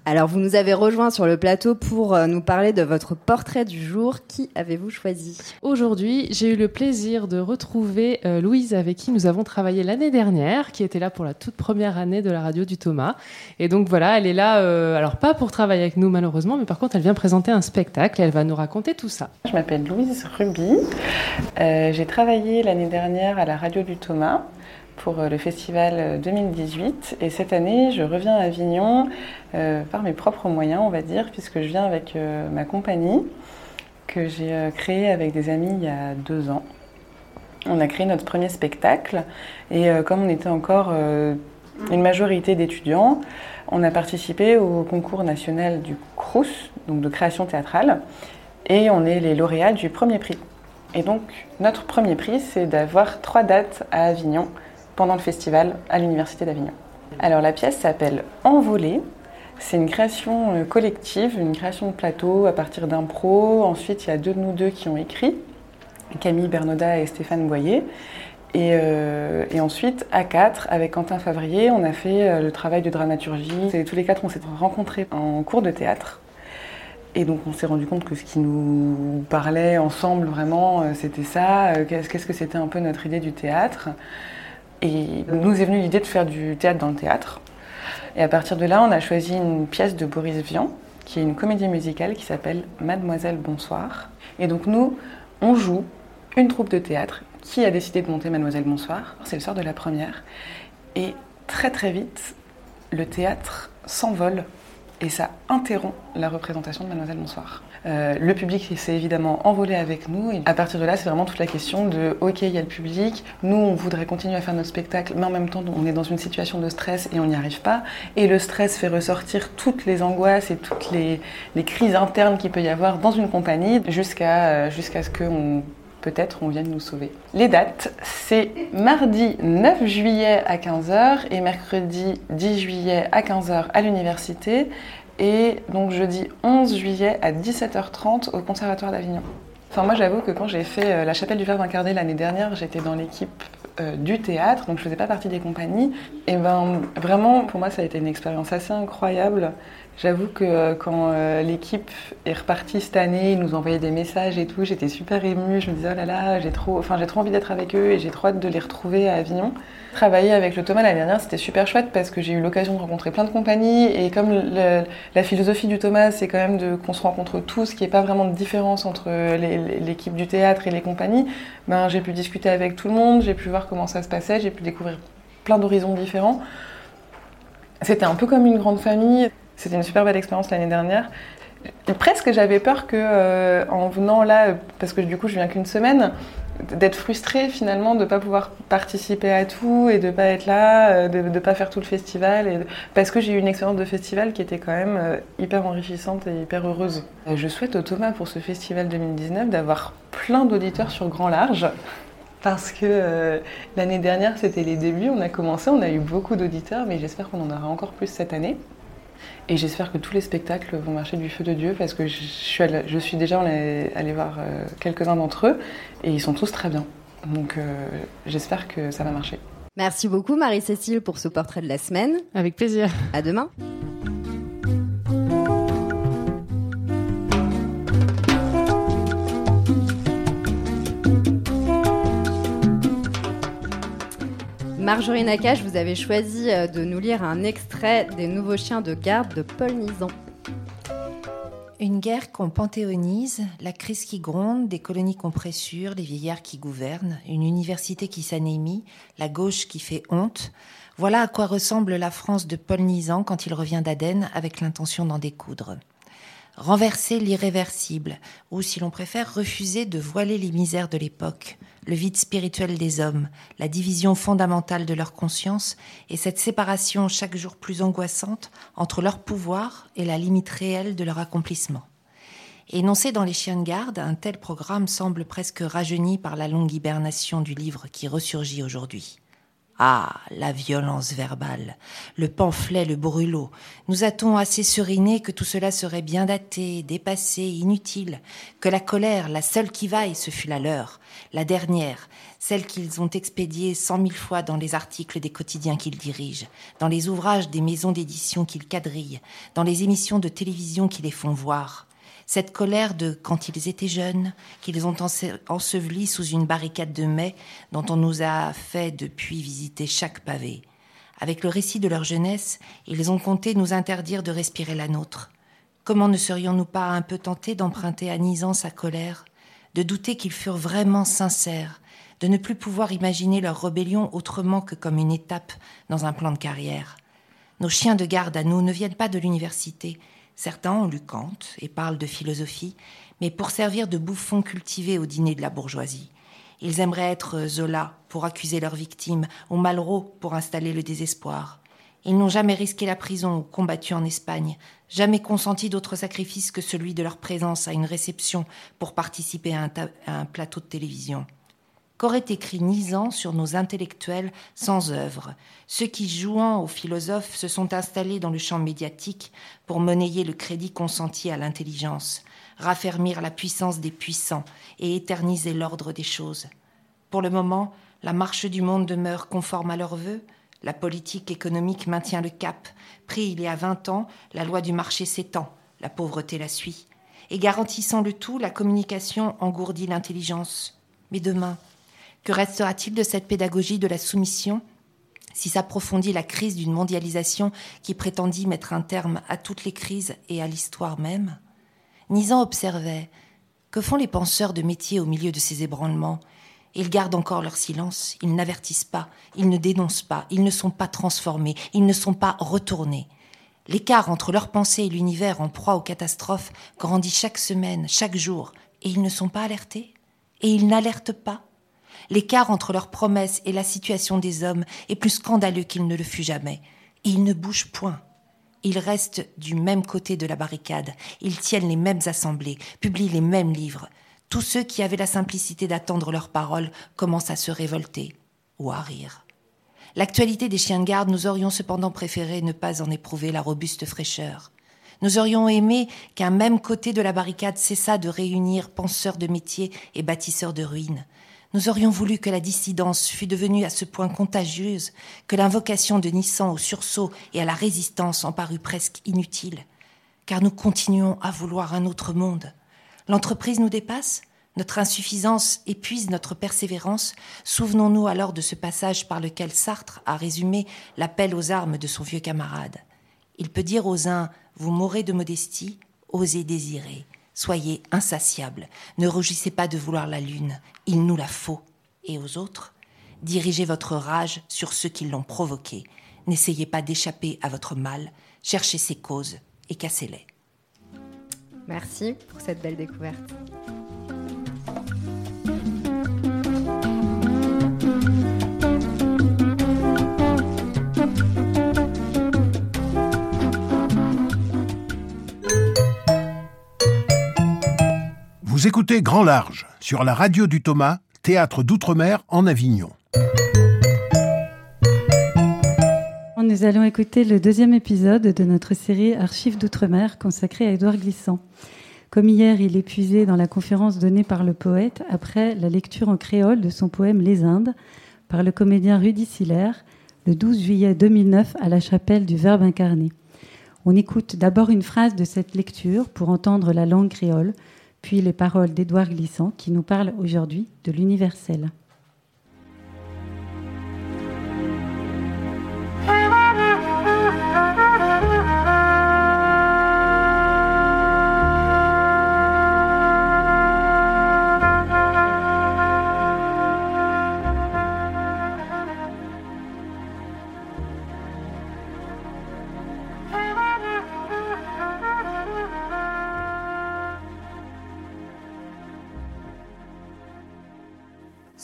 Alors, vous nous avez rejoint sur le plateau pour euh, nous parler de votre portrait du jour. Qui avez-vous choisi?
Aujourd'hui, j'ai eu le plaisir de retrouver euh, Louise avec qui nous avons travaillé l'année dernière, qui était là pour la toute première année de la radio du Thomas. Et donc voilà, elle est là, euh, alors pas pour travailler avec nous malheureusement, mais par contre elle vient présenter un spectacle et elle va nous raconter tout ça.
Je m'appelle Louise Ruby. Euh, j'ai travaillé l'année dernière à la radio du Thomas pour euh, le festival 2018. Et cette année, je reviens à Avignon euh, par mes propres moyens, on va dire, puisque je viens avec euh, ma compagnie que j'ai euh, créée avec des amis il y a deux ans. On a créé notre premier spectacle et euh, comme on était encore euh, une majorité d'étudiants, on a participé au concours national du CRUS, donc de création théâtrale, et on est les lauréats du premier prix. Et donc, notre premier prix, c'est d'avoir trois dates à Avignon pendant le festival à l'Université d'Avignon. Alors, la pièce s'appelle Envolée. C'est une création euh, collective, une création de plateau à partir d'impro. Ensuite, il y a deux de nous deux qui ont écrit, Camille Bernoda et Stéphane Boyer. Et, euh, ensuite, à quatre, avec Quentin Favrier, on a fait euh, le travail de dramaturgie. Tous les quatre, on s'est rencontrés en cours de théâtre. Et donc on s'est rendu compte que ce qui nous parlait ensemble vraiment, c'était ça. Qu'est-ce que c'était un peu notre idée du théâtre? Et nous est venue l'idée de faire du théâtre dans le théâtre. Et à partir de là, on a choisi une pièce de Boris Vian, qui est une comédie musicale qui s'appelle Mademoiselle Bonsoir. Et donc nous, on joue une troupe de théâtre qui a décidé de monter Mademoiselle Bonsoir. C'est le soir de la première. Et très très vite, le théâtre s'envole et ça interrompt la représentation de Mademoiselle Bonsoir. Euh, le public s'est évidemment envolé avec nous. À partir de là, c'est vraiment toute la question de OK, il y a le public. Nous, on voudrait continuer à faire notre spectacle, mais en même temps, on est dans une situation de stress et on n'y arrive pas. Et le stress fait ressortir toutes les angoisses et toutes les, crises internes qu'il peut y avoir dans une compagnie jusqu'à euh, ce qu'on peut-être on vienne nous sauver. Les dates, c'est mardi 9 juillet à 15h et mercredi 10 juillet à 15h à l'université et donc jeudi 11 juillet à 17h30 au Conservatoire d'Avignon. Enfin moi j'avoue que quand j'ai fait euh, la chapelle du Verbe incarné l'année dernière, j'étais dans l'équipe euh, du théâtre, donc je faisais pas partie des compagnies. Et ben vraiment pour moi ça a été une expérience assez incroyable. J'avoue que euh, quand euh, l'équipe est repartie cette année, ils nous envoyaient des messages et tout, j'étais super émue. Je me disais oh là là, j'ai trop, enfin j'ai trop envie d'être avec eux et j'ai trop hâte de les retrouver à Avignon. Travailler avec le Thomas l'année dernière, c'était super chouette parce que j'ai eu l'occasion de rencontrer plein de compagnies et comme la philosophie du Thomas, c'est quand même de qu'on se rencontre tous, qu'il n'y ait pas vraiment de différence entre l'équipe du théâtre et les compagnies. Ben j'ai pu discuter avec tout le monde, j'ai pu voir comment ça se passait, j'ai pu découvrir plein d'horizons différents. C'était un peu comme une grande famille. C'était une super belle expérience l'année dernière. Presque j'avais peur que, euh, en venant là, parce que du coup je viens qu'une semaine, d'être frustrée finalement de ne pas pouvoir participer à tout et de ne pas être là, euh, de ne pas faire tout le festival. Et Parce que j'ai eu une expérience de festival qui était quand même euh, hyper enrichissante et hyper heureuse. Je souhaite au Thomas pour ce festival 2019 d'avoir plein d'auditeurs sur grand large. Parce que l'année dernière, c'était les débuts, on a commencé, on a eu beaucoup d'auditeurs, mais j'espère qu'on en aura encore plus cette année. Et j'espère que tous les spectacles vont marcher du feu de Dieu, parce que je suis, allée- je suis déjà allée, allée voir euh, quelques-uns d'entre eux, et ils sont tous très bien. Donc euh, j'espère que ça va marcher.
Merci beaucoup Marie-Cécile pour ce portrait de la semaine.
Avec plaisir.
À demain. Marjorie Nakache, vous avez choisi euh, de nous lire un extrait des nouveaux chiens de garde de Paul Nizan.
Une guerre qu'on panthéonise, la crise qui gronde, des colonies qu'on pressure, les vieillards qui gouvernent, une université qui s'anémie, la gauche qui fait honte. Voilà à quoi ressemble la France de Paul Nizan quand il revient d'Aden avec l'intention d'en découdre. Renverser l'irréversible, ou si l'on préfère, refuser de voiler les misères de l'époque, le vide spirituel des hommes, la division fondamentale de leur conscience et cette séparation chaque jour plus angoissante entre leur pouvoir et la limite réelle de leur accomplissement. Énoncé dans Les Chiens de garde, un tel programme semble presque rajeuni par la longue hibernation du livre qui ressurgit aujourd'hui. Ah, la violence verbale, le pamphlet, le brûlot. Nous a-t-on assez suriné que tout cela serait bien daté, dépassé, inutile, que la colère, la seule qui vaille, ce fut la leur, la dernière, celle qu'ils ont expédiée cent mille fois dans les articles des quotidiens qu'ils dirigent, dans les ouvrages des maisons d'édition qu'ils quadrillent, dans les émissions de télévision qui les font voir cette colère de quand ils étaient jeunes, qu'ils ont ense- ensevelie sous une barricade de mai dont on nous a fait depuis visiter chaque pavé. Avec le récit de leur jeunesse, ils ont compté nous interdire de respirer la nôtre. Comment ne serions-nous pas un peu tentés d'emprunter à Nisan sa colère, de douter qu'ils furent vraiment sincères, de ne plus pouvoir imaginer leur rébellion autrement que comme une étape dans un plan de carrière? Nos chiens de garde à nous ne viennent pas de l'université. Certains ont lu Kant et parlent de philosophie, mais pour servir de bouffons cultivés au dîner de la bourgeoisie. Ils aimeraient être Zola pour accuser leurs victimes, ou Malraux pour installer le désespoir. Ils n'ont jamais risqué la prison ou combattu en Espagne, jamais consenti d'autre sacrifice que celui de leur présence à une réception pour participer à un plateau de télévision qu'aurait écrit Nizan sur nos intellectuels sans œuvre, ceux qui, jouant aux philosophes, se sont installés dans le champ médiatique pour monnayer le crédit consenti à l'intelligence, raffermir la puissance des puissants et éterniser l'ordre des choses. Pour le moment, la marche du monde demeure conforme à leurs vœux, la politique économique maintient le cap. Pris il y a vingt ans, la loi du marché s'étend, la pauvreté la suit. Et garantissant le tout, la communication engourdit l'intelligence. Mais demain, que restera-t-il de cette pédagogie de la soumission si s'approfondit la crise d'une mondialisation qui prétendit mettre un terme à toutes les crises et à l'histoire même? Nizan observait Que font les penseurs de métier au milieu de ces ébranlements? Ils gardent encore leur silence, ils n'avertissent pas, ils ne dénoncent pas, ils ne sont pas transformés, ils ne sont pas retournés. L'écart entre leur pensée et l'univers en proie aux catastrophes grandit chaque semaine, chaque jour, et ils ne sont pas alertés? Et ils n'alertent pas? L'écart entre leurs promesses et la situation des hommes est plus scandaleux qu'il ne le fut jamais. Ils ne bougent point. Ils restent du même côté de la barricade. Ils tiennent les mêmes assemblées, publient les mêmes livres. Tous ceux qui avaient la simplicité d'attendre leurs paroles commencent à se révolter ou à rire. L'actualité des chiens de garde, nous aurions cependant préféré ne pas en éprouver la robuste fraîcheur. Nous aurions aimé qu'un même côté de la barricade cessât de réunir penseurs de métier et bâtisseurs de ruines, nous aurions voulu que la dissidence fût devenue à ce point contagieuse que l'invocation de Nissan au sursaut et à la résistance en parut presque inutile, car nous continuons à vouloir un autre monde. L'entreprise nous dépasse, notre insuffisance épuise notre persévérance. Souvenons-nous alors de ce passage par lequel Sartre a résumé l'appel aux armes de son vieux camarade. Il peut dire aux uns Vous mourrez de modestie, osez désirer. Soyez insatiables, ne rougissez pas de vouloir la lune, il nous la faut. Et aux autres, dirigez votre rage sur ceux qui l'ont provoquée. N'essayez pas d'échapper à votre mal, cherchez ses causes et cassez-les.
Merci pour cette belle découverte.
Vous écoutez Grand Large sur la radio du Thomas, théâtre d'outre-mer en Avignon.
Nous allons écouter le deuxième épisode de notre série Archives d'outre-mer consacrée à Édouard Glissant. Comme hier, il est puisé dans la conférence donnée par le poète après la lecture en créole de son poème Les Indes par le comédien Rudy Siller le 12 juillet 2009 à la chapelle du Verbe incarné. On écoute d'abord une phrase de cette lecture pour entendre la langue créole, puis les paroles d'Édouard Glissant qui nous parle aujourd'hui de l'universel.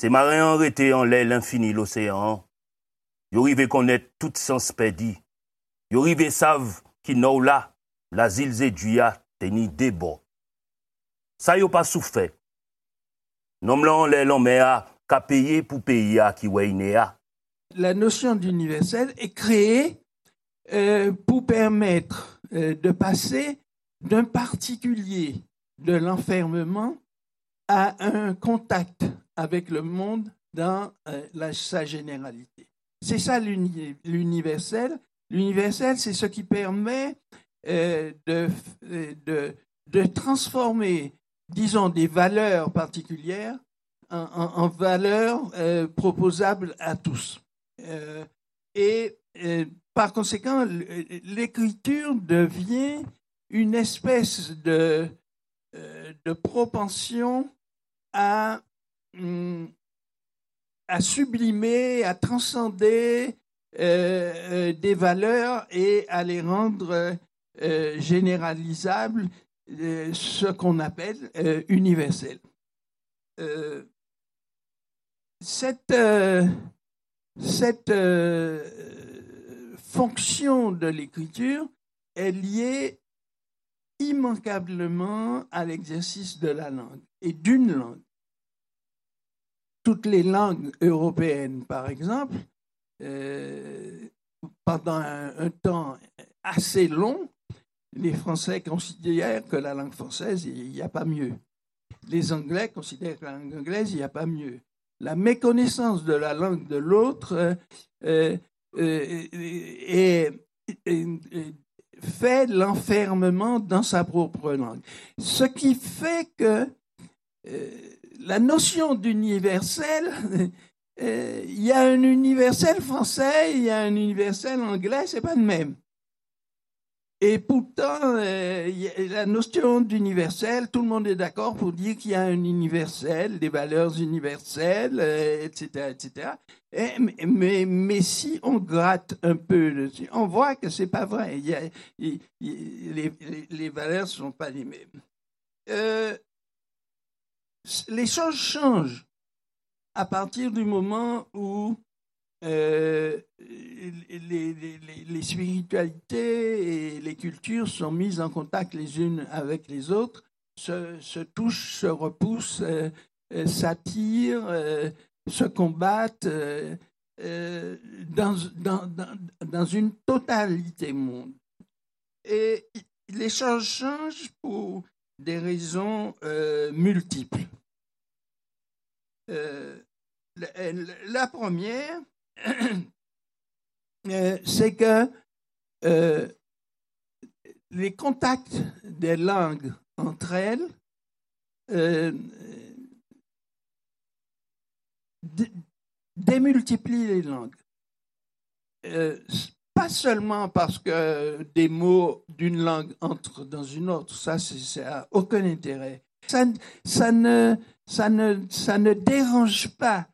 Ces marins arrêtés en l'air l'infini, l'océan. Yo rive connaître tout sens perdu. Yo rive savent qui n'ont là, l'asile zéduya teni débo. Ça yo pas souffert. Nom l'en l'air l'en a pour payer à qui a.
La notion d'universel est créée euh, pour permettre euh, de passer d'un particulier de l'enfermement à un contact avec le monde dans euh, sa généralité. C'est ça l'universel. L'universel, c'est ce qui permet euh, de, de, transformer, disons, des valeurs particulières en, valeurs euh, proposables à tous. et par conséquent, l'écriture devient une espèce de, de propension à à sublimer, à transcender euh, euh, des valeurs et à les rendre euh, généralisables, ce qu'on appelle universel. Cette cette fonction de l'écriture est liée immanquablement à l'exercice de la langue et d'une langue. Toutes les langues européennes, par exemple, euh, pendant un, temps assez long, les Français considèrent que la langue française, il n'y a pas mieux. Les Anglais considèrent que la langue anglaise, il n'y a pas mieux. La méconnaissance de la langue de l'autre euh, euh, fait l'enfermement dans sa propre langue. Ce qui fait que la notion d'universel, euh, il y a un universel français, il y a un universel anglais, c'est pas le même. Et pourtant, euh, la notion d'universel, tout le monde est d'accord pour dire qu'il y a un universel, des valeurs universelles, euh, etc., etc. Et- mais, si on gratte un peu on voit que c'est pas vrai. Les, valeurs sont pas les mêmes. Euh, les choses changent à partir du moment où euh, les, spiritualités et les cultures sont mises en contact les unes avec les autres, se, touchent, se repoussent, euh, euh, s'attirent, se combattent dans, dans une totalité monde. Et les choses changent pour des raisons euh, multiples. Euh, la, première, [CLEARS THROAT] euh, c'est que les contacts des langues entre elles dé- démultiplient les langues. Pas seulement parce que des mots d'une langue entrent dans une autre, ça, n'a aucun intérêt. Ça, ça, ne, ça, ne, ça ne dérange pas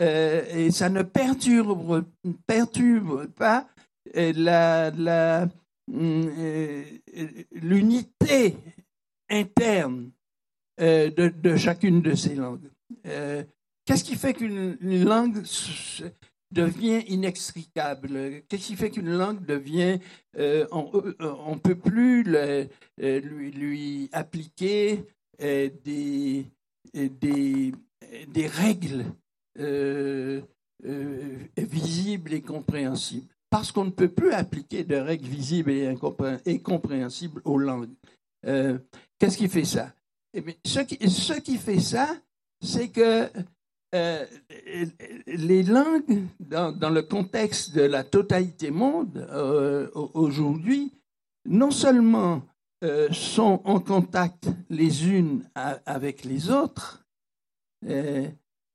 euh, et ça ne perturbe, perturbe pas euh, la, euh, l'unité interne de, de chacune de ces langues. Qu'est-ce qui fait qu'une une langue devient inextricable Qu'est-ce qui fait qu'une langue devient... euh, on ne peut plus euh, lui, appliquer euh, des, euh, des, des règles euh, euh, visibles et compréhensibles. Parce qu'on ne peut plus appliquer de règles visibles et, et compréhensibles aux langues. Euh, Qu'est-ce qui fait ça? Eh ce qui fait ça, c'est que euh, les langues, dans, le contexte de la totalité monde euh, au- aujourd'hui, non seulement euh, sont en contact les unes avec les autres,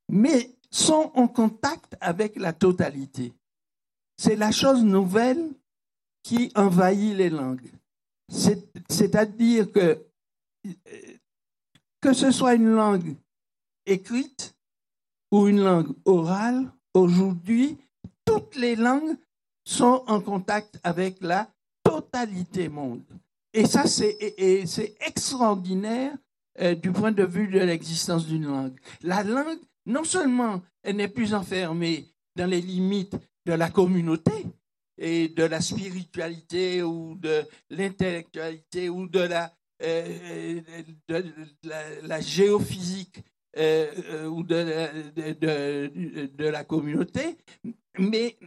mais sont en contact avec la totalité. C'est la chose nouvelle qui envahit les langues. C'est- C'est-à-dire que que ce soit une langue écrite ou une langue orale, aujourd'hui, toutes les langues sont en contact avec la totalité monde. Et ça, c'est extraordinaire euh, du point de vue de l'existence d'une langue. La langue, non seulement elle n'est plus enfermée dans les limites de la communauté et de la spiritualité ou de l'intellectualité ou de la, euh, la, la géophysique euh, euh, ou de, la- de, de- la communauté, mais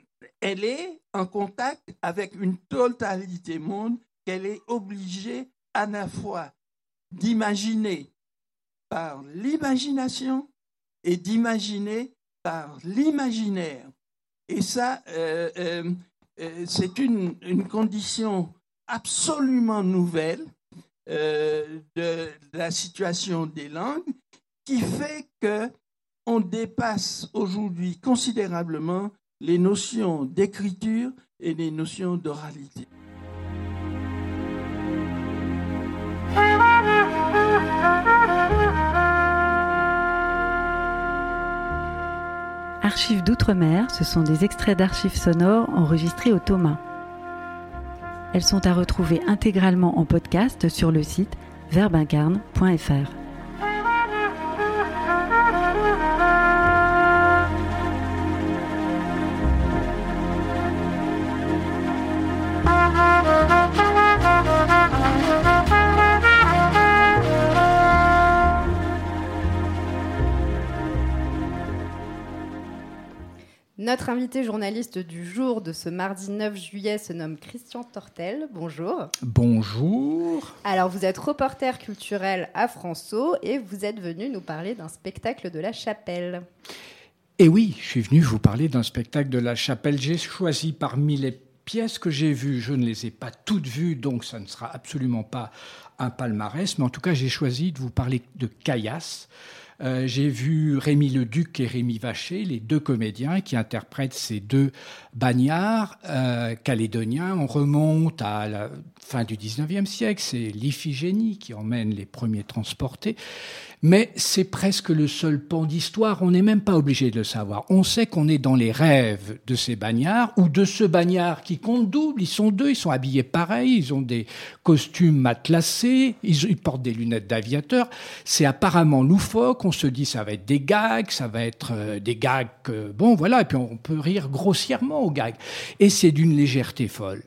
elle est en contact avec une totalité monde qu'elle est obligée à la fois d'imaginer par l'imagination et d'imaginer par l'imaginaire. Et ça, euh, euh, euh, c'est une, une condition absolument nouvelle euh, de la situation des langues qui fait que on dépasse aujourd'hui considérablement les notions d'écriture et les notions d'oralité.
Archives d'outre-mer, ce sont des extraits d'archives sonores enregistrés au Thomas. Elles sont à retrouver intégralement en podcast sur le site verbincarne.fr.
Notre invité journaliste du jour de ce mardi 9 juillet se nomme Christian Tortel. Bonjour.
Bonjour.
Alors, vous êtes reporter culturel à François et vous êtes venu nous parler d'un spectacle de la chapelle.
Et oui, je suis venu vous parler d'un spectacle de la chapelle. J'ai choisi parmi les pièces que j'ai vues, je ne les ai pas toutes vues, donc ça ne sera absolument pas un palmarès, mais en tout cas, j'ai choisi de vous parler de Caillasse. Euh, j'ai vu Rémi Leduc et Rémi Vacher, les deux comédiens qui interprètent ces deux bagnards euh, calédoniens. On remonte à la fin du 19e siècle, c'est l'Iphigénie qui emmène les premiers transportés. Mais c'est presque le seul pan d'histoire, on n'est même pas obligé de le savoir. On sait qu'on est dans les rêves de ces bagnards, ou de ce bagnard qui compte double, ils sont deux, ils sont habillés pareil, ils ont des costumes matelassés, ils, ils portent des lunettes d'aviateur. C'est apparemment loufoque, on se dit ça va être des gags, ça va être euh, des gags, bon voilà, et puis on peut rire grossièrement aux gags. Et c'est d'une légèreté folle.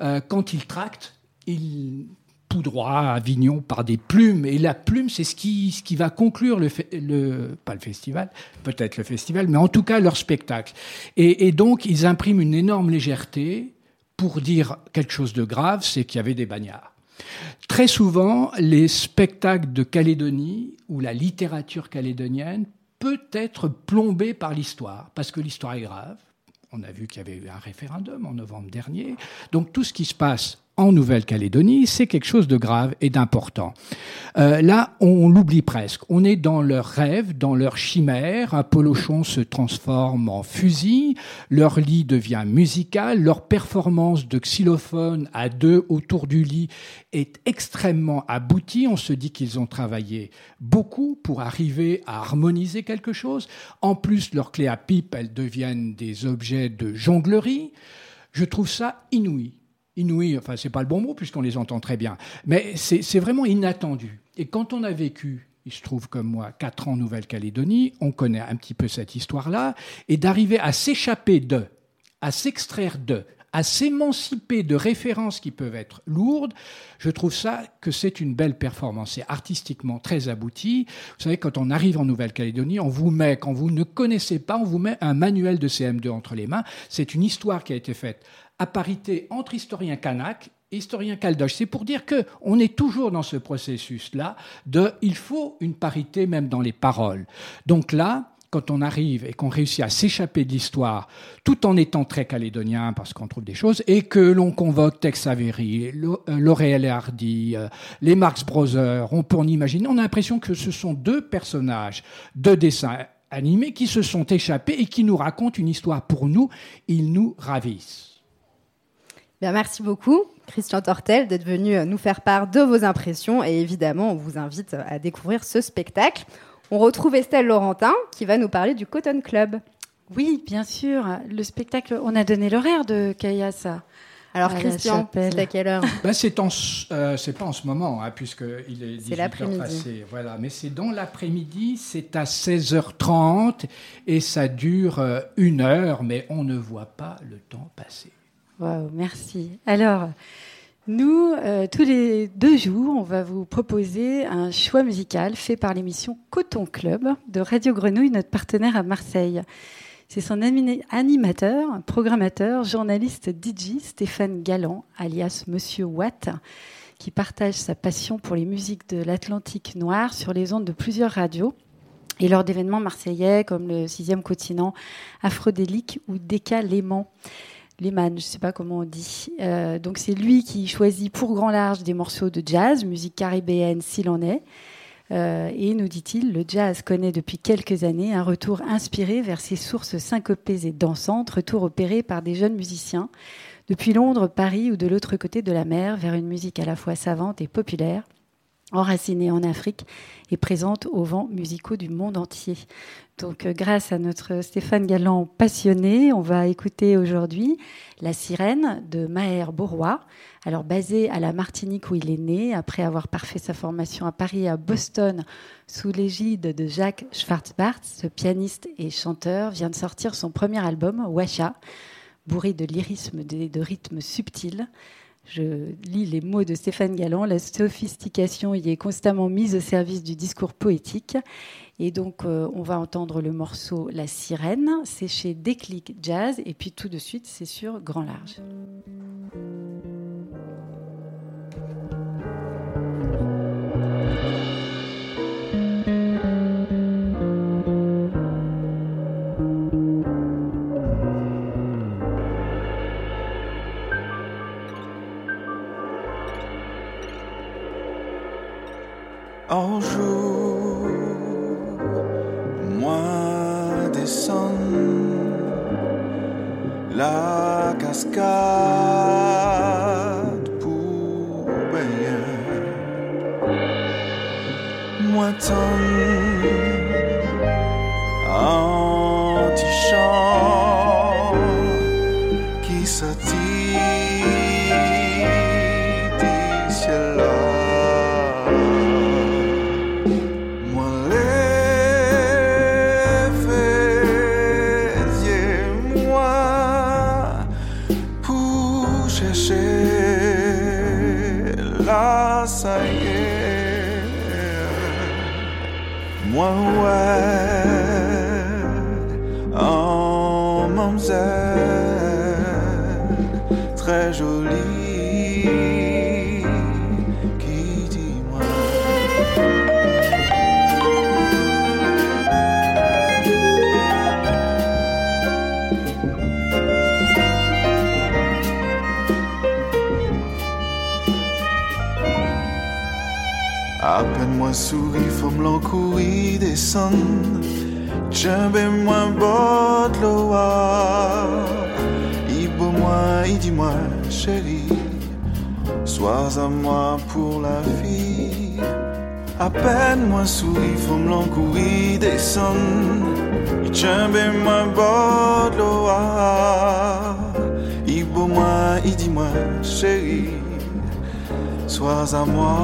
Euh, quand ils tractent, ils poudroient Avignon par des plumes. Et la plume, c'est ce qui, ce qui va conclure le, le pas le festival, peut-être le festival, mais en tout cas leur spectacle. Et, et donc, ils impriment une énorme légèreté pour dire quelque chose de grave, c'est qu'il y avait des bagnards. Très souvent, les spectacles de Calédonie ou la littérature calédonienne peut être plombée par l'histoire, parce que l'histoire est grave. On a vu qu'il y avait eu un référendum en novembre dernier. Donc tout ce qui se passe en Nouvelle-Calédonie, c'est quelque chose de grave et d'important. Euh, là, on l'oublie presque. On est dans leur rêve, dans leur chimère. Un polochon se transforme en fusil, leur lit devient musical, leur performance de xylophone à deux autour du lit est extrêmement aboutie. On se dit qu'ils ont travaillé beaucoup pour arriver à harmoniser quelque chose. En plus, leurs clés à pipe, elles deviennent des objets de jonglerie. Je trouve ça inouï inouï, enfin c'est pas le bon mot puisqu'on les entend très bien, mais c'est vraiment inattendu. Et quand on a vécu, il se trouve comme moi, quatre ans en Nouvelle-Calédonie, on connaît un petit peu cette histoire-là, et d'arriver à s'échapper de, à s'extraire de, à s'émanciper de références qui peuvent être lourdes, je trouve ça que c'est une belle performance. C'est artistiquement très abouti. Vous savez, quand on arrive en Nouvelle-Calédonie, on vous met, quand vous ne connaissez pas, on vous met un manuel de CM2 entre les mains. C'est une histoire qui a été faite à parité entre historien kanak et historien caldoche. C'est pour dire que on est toujours dans ce processus-là de il faut une parité même dans les paroles. Donc là, quand on arrive et qu'on réussit à s'échapper de l'histoire tout en étant très calédonien parce qu'on trouve des choses et que l'on convoque Tex Avery, L'Oréal et Hardy, euh, les Marx Brothers, on peut en imaginer, on a l'impression que ce sont deux personnages de dessin animé qui se sont échappés et qui nous racontent une histoire pour nous, ils nous ravissent.
Bien, merci beaucoup, Christian Tortel, d'être venu euh, nous faire part de vos impressions. Et évidemment, on vous invite à découvrir ce spectacle. On retrouve Estelle Laurentin qui va nous parler du Cotton Club.
Oui, bien sûr. Le spectacle, on a donné l'horaire de Kayasa.
Alors, Christian, c'est à quelle heure?
Ben, C'est euh, pas en ce moment, hein, puisqu'il est
18 l'après-midi.
Voilà, mais c'est dans l'après-midi, c'est à 16h30 et ça dure euh, une heure, mais on ne voit pas le temps passer.
Wow, merci. Alors, nous, euh, tous les deux jours, on va vous proposer un choix musical fait par l'émission Coton Club de Radio Grenouille, notre partenaire à Marseille. C'est son animateur, programmateur, journaliste DJ Stéphane Galland, alias Monsieur Watt, qui partage sa passion pour les musiques de l'Atlantique noir sur les ondes de plusieurs radios et lors d'événements marseillais comme le 6e continent, Aphrodélique ou Déca Léman. Lehman, je ne sais pas comment on dit. Euh, donc c'est lui qui choisit pour grand large des morceaux de jazz, musique caribéenne s'il en est. Euh, et nous dit-il, le jazz connaît depuis quelques années un retour inspiré vers ses sources syncopées et dansantes, retour opéré par des jeunes musiciens, depuis Londres, Paris ou de l'autre côté de la mer, vers une musique à la fois savante et populaire, enracinée en Afrique et présente aux vents musicaux du monde entier. Donc, euh, grâce à notre Stéphane Galland passionné, on va écouter aujourd'hui La sirène de Maher Bourrois. Alors, basé à la Martinique où il est né, après avoir parfait sa formation à Paris et à Boston sous l'égide de Jacques Schwarzbart, ce pianiste et chanteur vient de sortir son premier album, Washa, bourré de lyrisme et de rythmes subtils. Je lis les mots de Stéphane Galland. La sophistication y est constamment mise au service du discours poétique. Et donc, euh, on va entendre le morceau La sirène. C'est chez Déclic Jazz. Et puis, tout de suite, c'est sur Grand Large.
Un jour, moi descends la cascade pour baigner. Moi tombe descendre. Jambe moi bot loa. Ibo moi, il dit moi, chérie. Sois à moi pour la vie. À peine moi souris, forme l'encourir descendre. Jambe moi bot loa. Ibo moi, il dit moi, chérie. Sois à moi,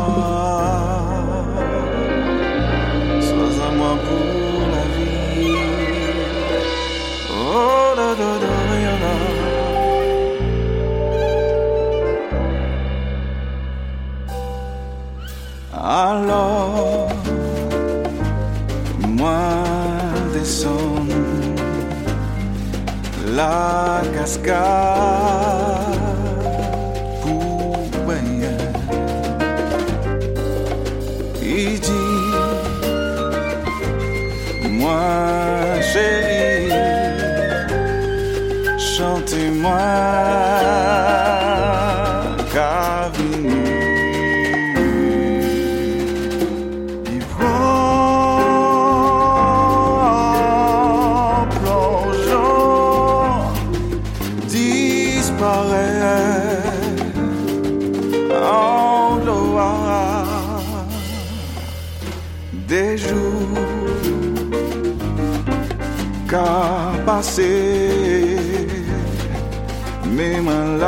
Alors, moi descends la cascade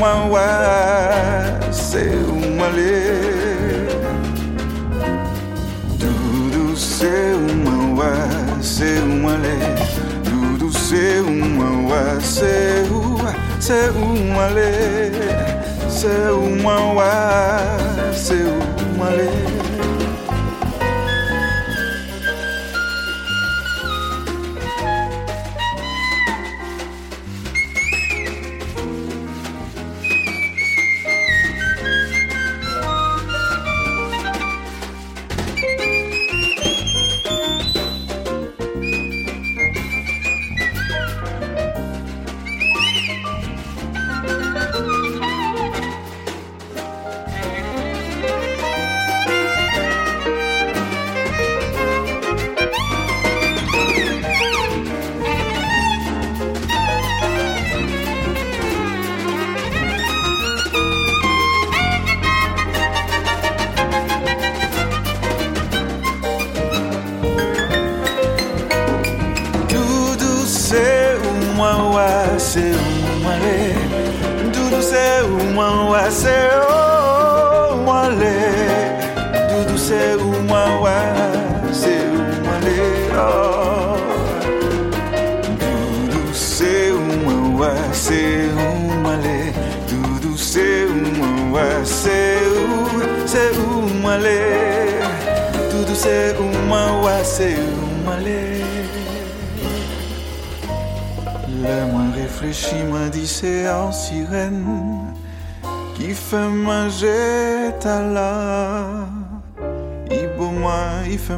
là qu'a dit Doudou c'est où moi ouais c'est où moi les Doudou c'est où moi ouais c'est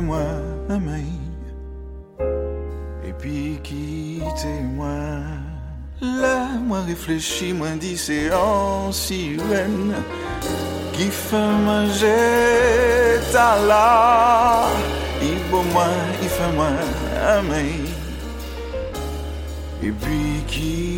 moi, moi. Et puis quittez-moi. Le moins réfléchi, m'a dit c'est en sirène qui fait manger ta la. Il beau moi, il fait moi un. Et puis quittez-moi.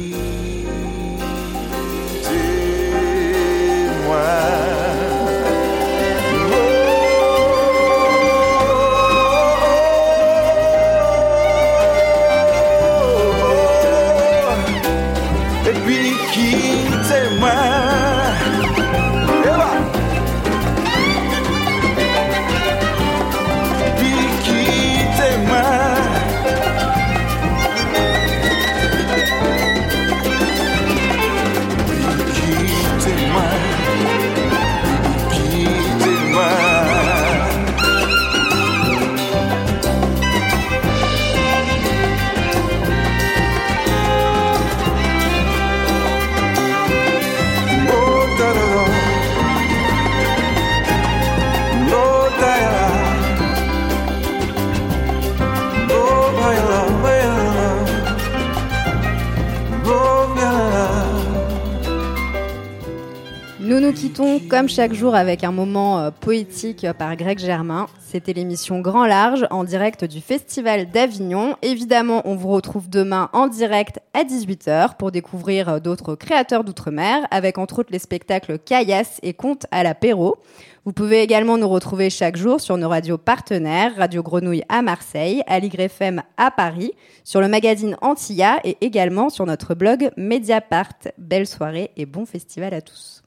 Comme chaque jour avec un moment euh, poétique euh, par Greg Germain. C'était l'émission Grand Large en direct du Festival d'Avignon. Évidemment, on vous retrouve demain en direct à 18h pour découvrir euh, d'autres créateurs d'outre-mer avec entre autres les spectacles Caillasse et Contes à l'apéro. Vous pouvez également nous retrouver chaque jour sur nos radios partenaires, Radio Grenouille à Marseille, Aligre FM à Paris, sur le magazine Antilla et également sur notre blog Mediapart. Belle soirée et bon festival à tous.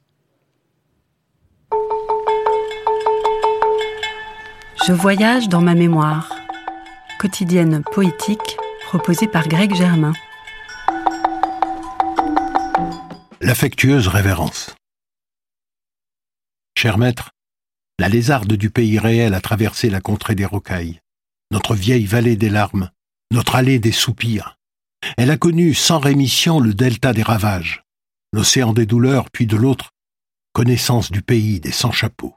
Je voyage dans ma mémoire. Quotidienne poétique proposée par Greg Germain.
L'affectueuse révérence. Cher maître, la lézarde du pays réel a traversé la contrée des rocailles, notre vieille vallée des larmes, notre allée des soupirs. Elle a connu sans rémission le delta des ravages, l'océan des douleurs, puis de l'autre, connaissance du pays des sans-chapeaux.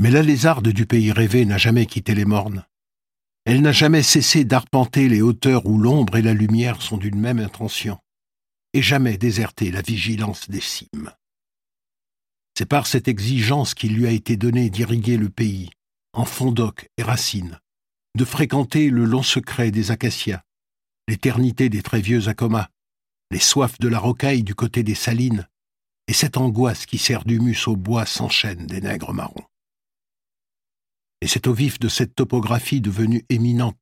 Mais la lézarde du pays rêvé n'a jamais quitté les mornes. Elle n'a jamais cessé d'arpenter les hauteurs où l'ombre et la lumière sont d'une même intention, et jamais déserté la vigilance des cimes. C'est par cette exigence qu'il lui a été donné d'irriguer le pays, en fond d'oc et racines, de fréquenter le long secret des acacias, l'éternité des très vieux acomas, les soifs de la rocaille du côté des salines, et cette angoisse qui sert d'humus au bois s'enchaîne des nègres marrons. Et c'est au vif de cette topographie devenue éminente,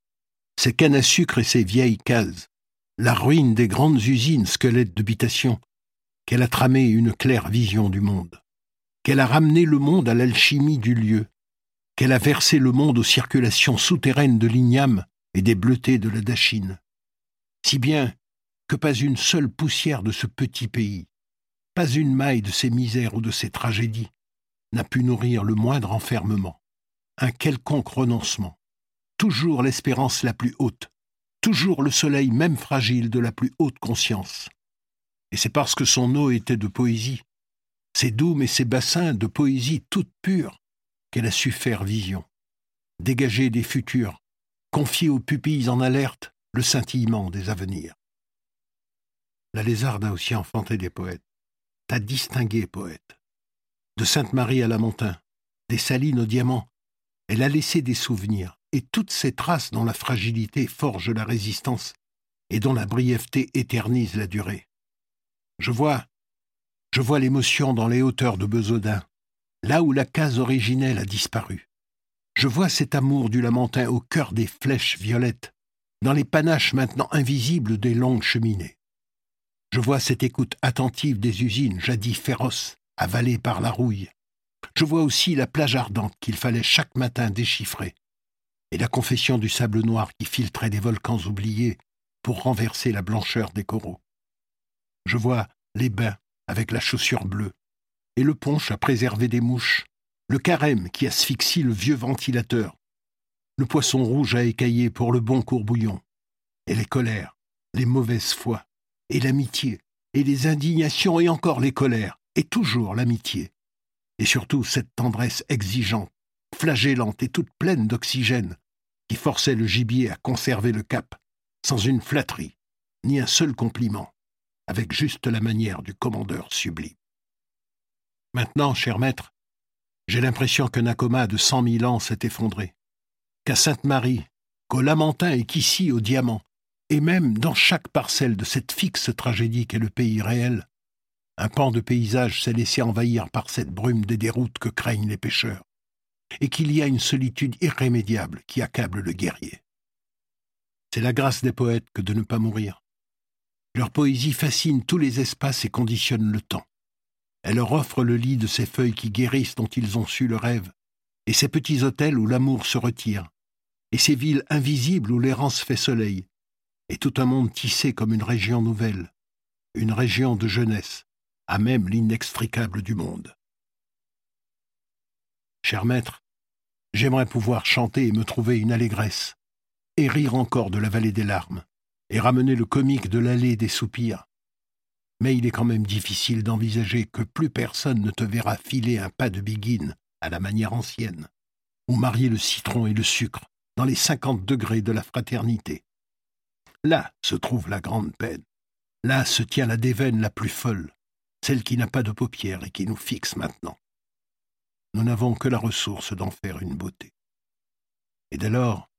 ces cannes à sucre et ces vieilles cases, la ruine des grandes usines squelettes d'habitation, qu'elle a tramé une claire vision du monde, qu'elle a ramené le monde à l'alchimie du lieu, qu'elle a versé le monde aux circulations souterraines de l'igname et des bleutés de la dachine. Si bien que pas une seule poussière de ce petit pays, pas une maille de ses misères ou de ses tragédies n'a pu nourrir le moindre enfermement, un quelconque renoncement, toujours l'espérance la plus haute, toujours le soleil même fragile de la plus haute conscience. Et c'est parce que son eau était de poésie, ses doumes et ses bassins de poésie toute pure, qu'elle a su faire vision, dégager des futurs, confier aux pupilles en alerte le scintillement des avenirs. La lézarde a aussi enfanté des poètes, t'a distingué poète. De Sainte-Marie à la Montagne, des Salines au diamant, elle a laissé des souvenirs, et toutes ces traces dont la fragilité forge la résistance et dont la brièveté éternise la durée. Je vois, je vois l'émotion dans les hauteurs de Besaudin, là où la case originelle a disparu. Je vois cet amour du Lamentin au cœur des flèches violettes, dans les panaches maintenant invisibles des longues cheminées. Je vois cette écoute attentive des usines jadis féroces, avalées par la rouille. Je vois aussi la plage ardente qu'il fallait chaque matin déchiffrer, et la confession du sable noir qui filtrait des volcans oubliés pour renverser la blancheur des coraux. Je vois les bains avec la chaussure bleue, et le punch à préserver des mouches, le carême qui asphyxie le vieux ventilateur, le poisson rouge à écailler pour le bon courbouillon, et les colères, les mauvaises foi, et l'amitié, et les indignations, et encore les colères, et toujours l'amitié, et surtout cette tendresse exigeante, flagellante et toute pleine d'oxygène, qui forçait le gibier à conserver le cap, sans une flatterie, ni un seul compliment, avec juste la manière du commandeur sublime. Maintenant, cher maître, j'ai l'impression qu'un acoma de cent mille ans s'est effondré, qu'à Sainte-Marie, qu'au Lamentin et qu'ici au Diamant, et même dans chaque parcelle de cette fixe tragédie qu'est le pays réel, un pan de paysage s'est laissé envahir par cette brume des déroutes que craignent les pêcheurs, et qu'il y a une solitude irrémédiable qui accable le guerrier. C'est la grâce des poètes que de ne pas mourir. Leur poésie fascine tous les espaces et conditionne le temps. Elle leur offre le lit de ces feuilles qui guérissent dont ils ont su le rêve, et ces petits hôtels où l'amour se retire, et ces villes invisibles où l'errance fait soleil, et tout un monde tissé comme une région nouvelle, une région de jeunesse, à même l'inextricable du monde. Cher maître, j'aimerais pouvoir chanter et me trouver une allégresse, et rire encore de la vallée des larmes, et ramener le comique de l'allée des soupirs. Mais il est quand même difficile d'envisager que plus personne ne te verra filer un pas de biguine à la manière ancienne, ou marier le citron et le sucre dans les cinquante degrés de la fraternité. Là se trouve la grande peine. Là se tient la déveine la plus folle, celle qui n'a pas de paupières et qui nous fixe maintenant. Nous n'avons que la ressource d'en faire une beauté. Et dès lors,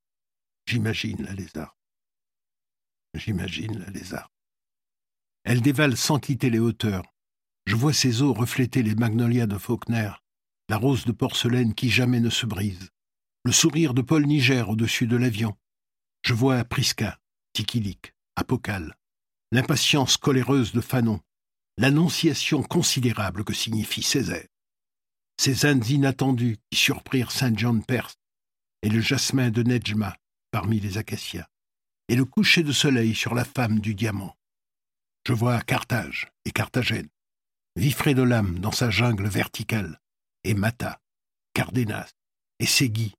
j'imagine la lézard. J'imagine la lézard. Elle dévale sans quitter les hauteurs. Je vois ses eaux refléter les magnolias de Faulkner, la rose de porcelaine qui jamais ne se brise, le sourire de Paul Niger au-dessus de l'avion. Je vois Prisca, Apocal, l'impatience coléreuse de Fanon, l'annonciation considérable que signifie Césaire, ces Indes inattendues qui surprirent Saint John Perse, et le jasmin de Nejma parmi les acacias, et le coucher de soleil sur la femme du diamant. Je vois Carthage et Carthagène, Vifredolam dans sa jungle verticale, et Mata, Cardenas, et Ségui,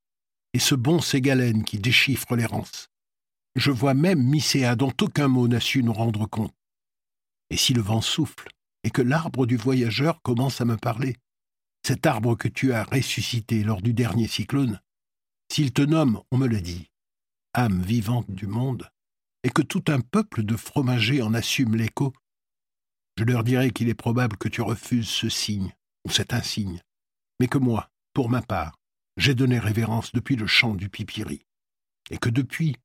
et ce bon Ségalène qui déchiffre l'errance, je vois même Mycéa dont aucun mot n'a su nous rendre compte. Et si le vent souffle, et que l'arbre du voyageur commence à me parler, cet arbre que tu as ressuscité lors du dernier cyclone, s'il te nomme, on me le dit, âme vivante du monde, et que tout un peuple de fromagers en assume l'écho, je leur dirai qu'il est probable que tu refuses ce signe ou cet insigne, mais que moi, pour ma part, j'ai donné révérence depuis le chant du pipiri, et que depuis,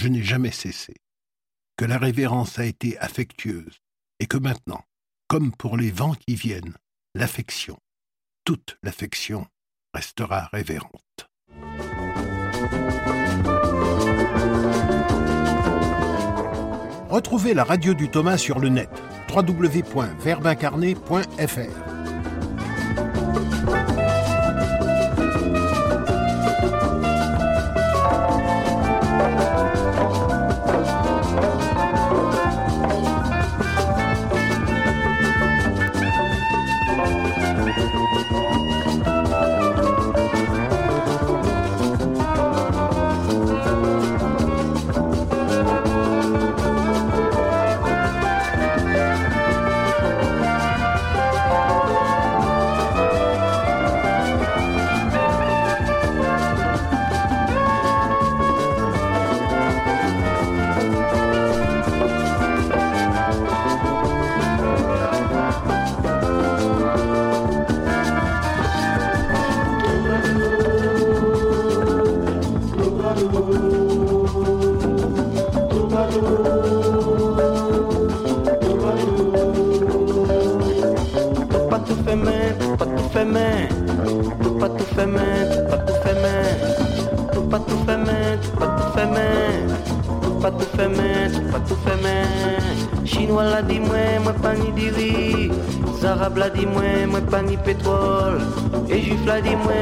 je n'ai jamais cessé, que la révérence a été affectueuse, et que maintenant, comme pour les vents qui viennent, l'affection, toute l'affection, restera révérente. Retrouvez la radio du Thomas sur le net www.verbincarné.fr.
Et Juif l'a dit moi,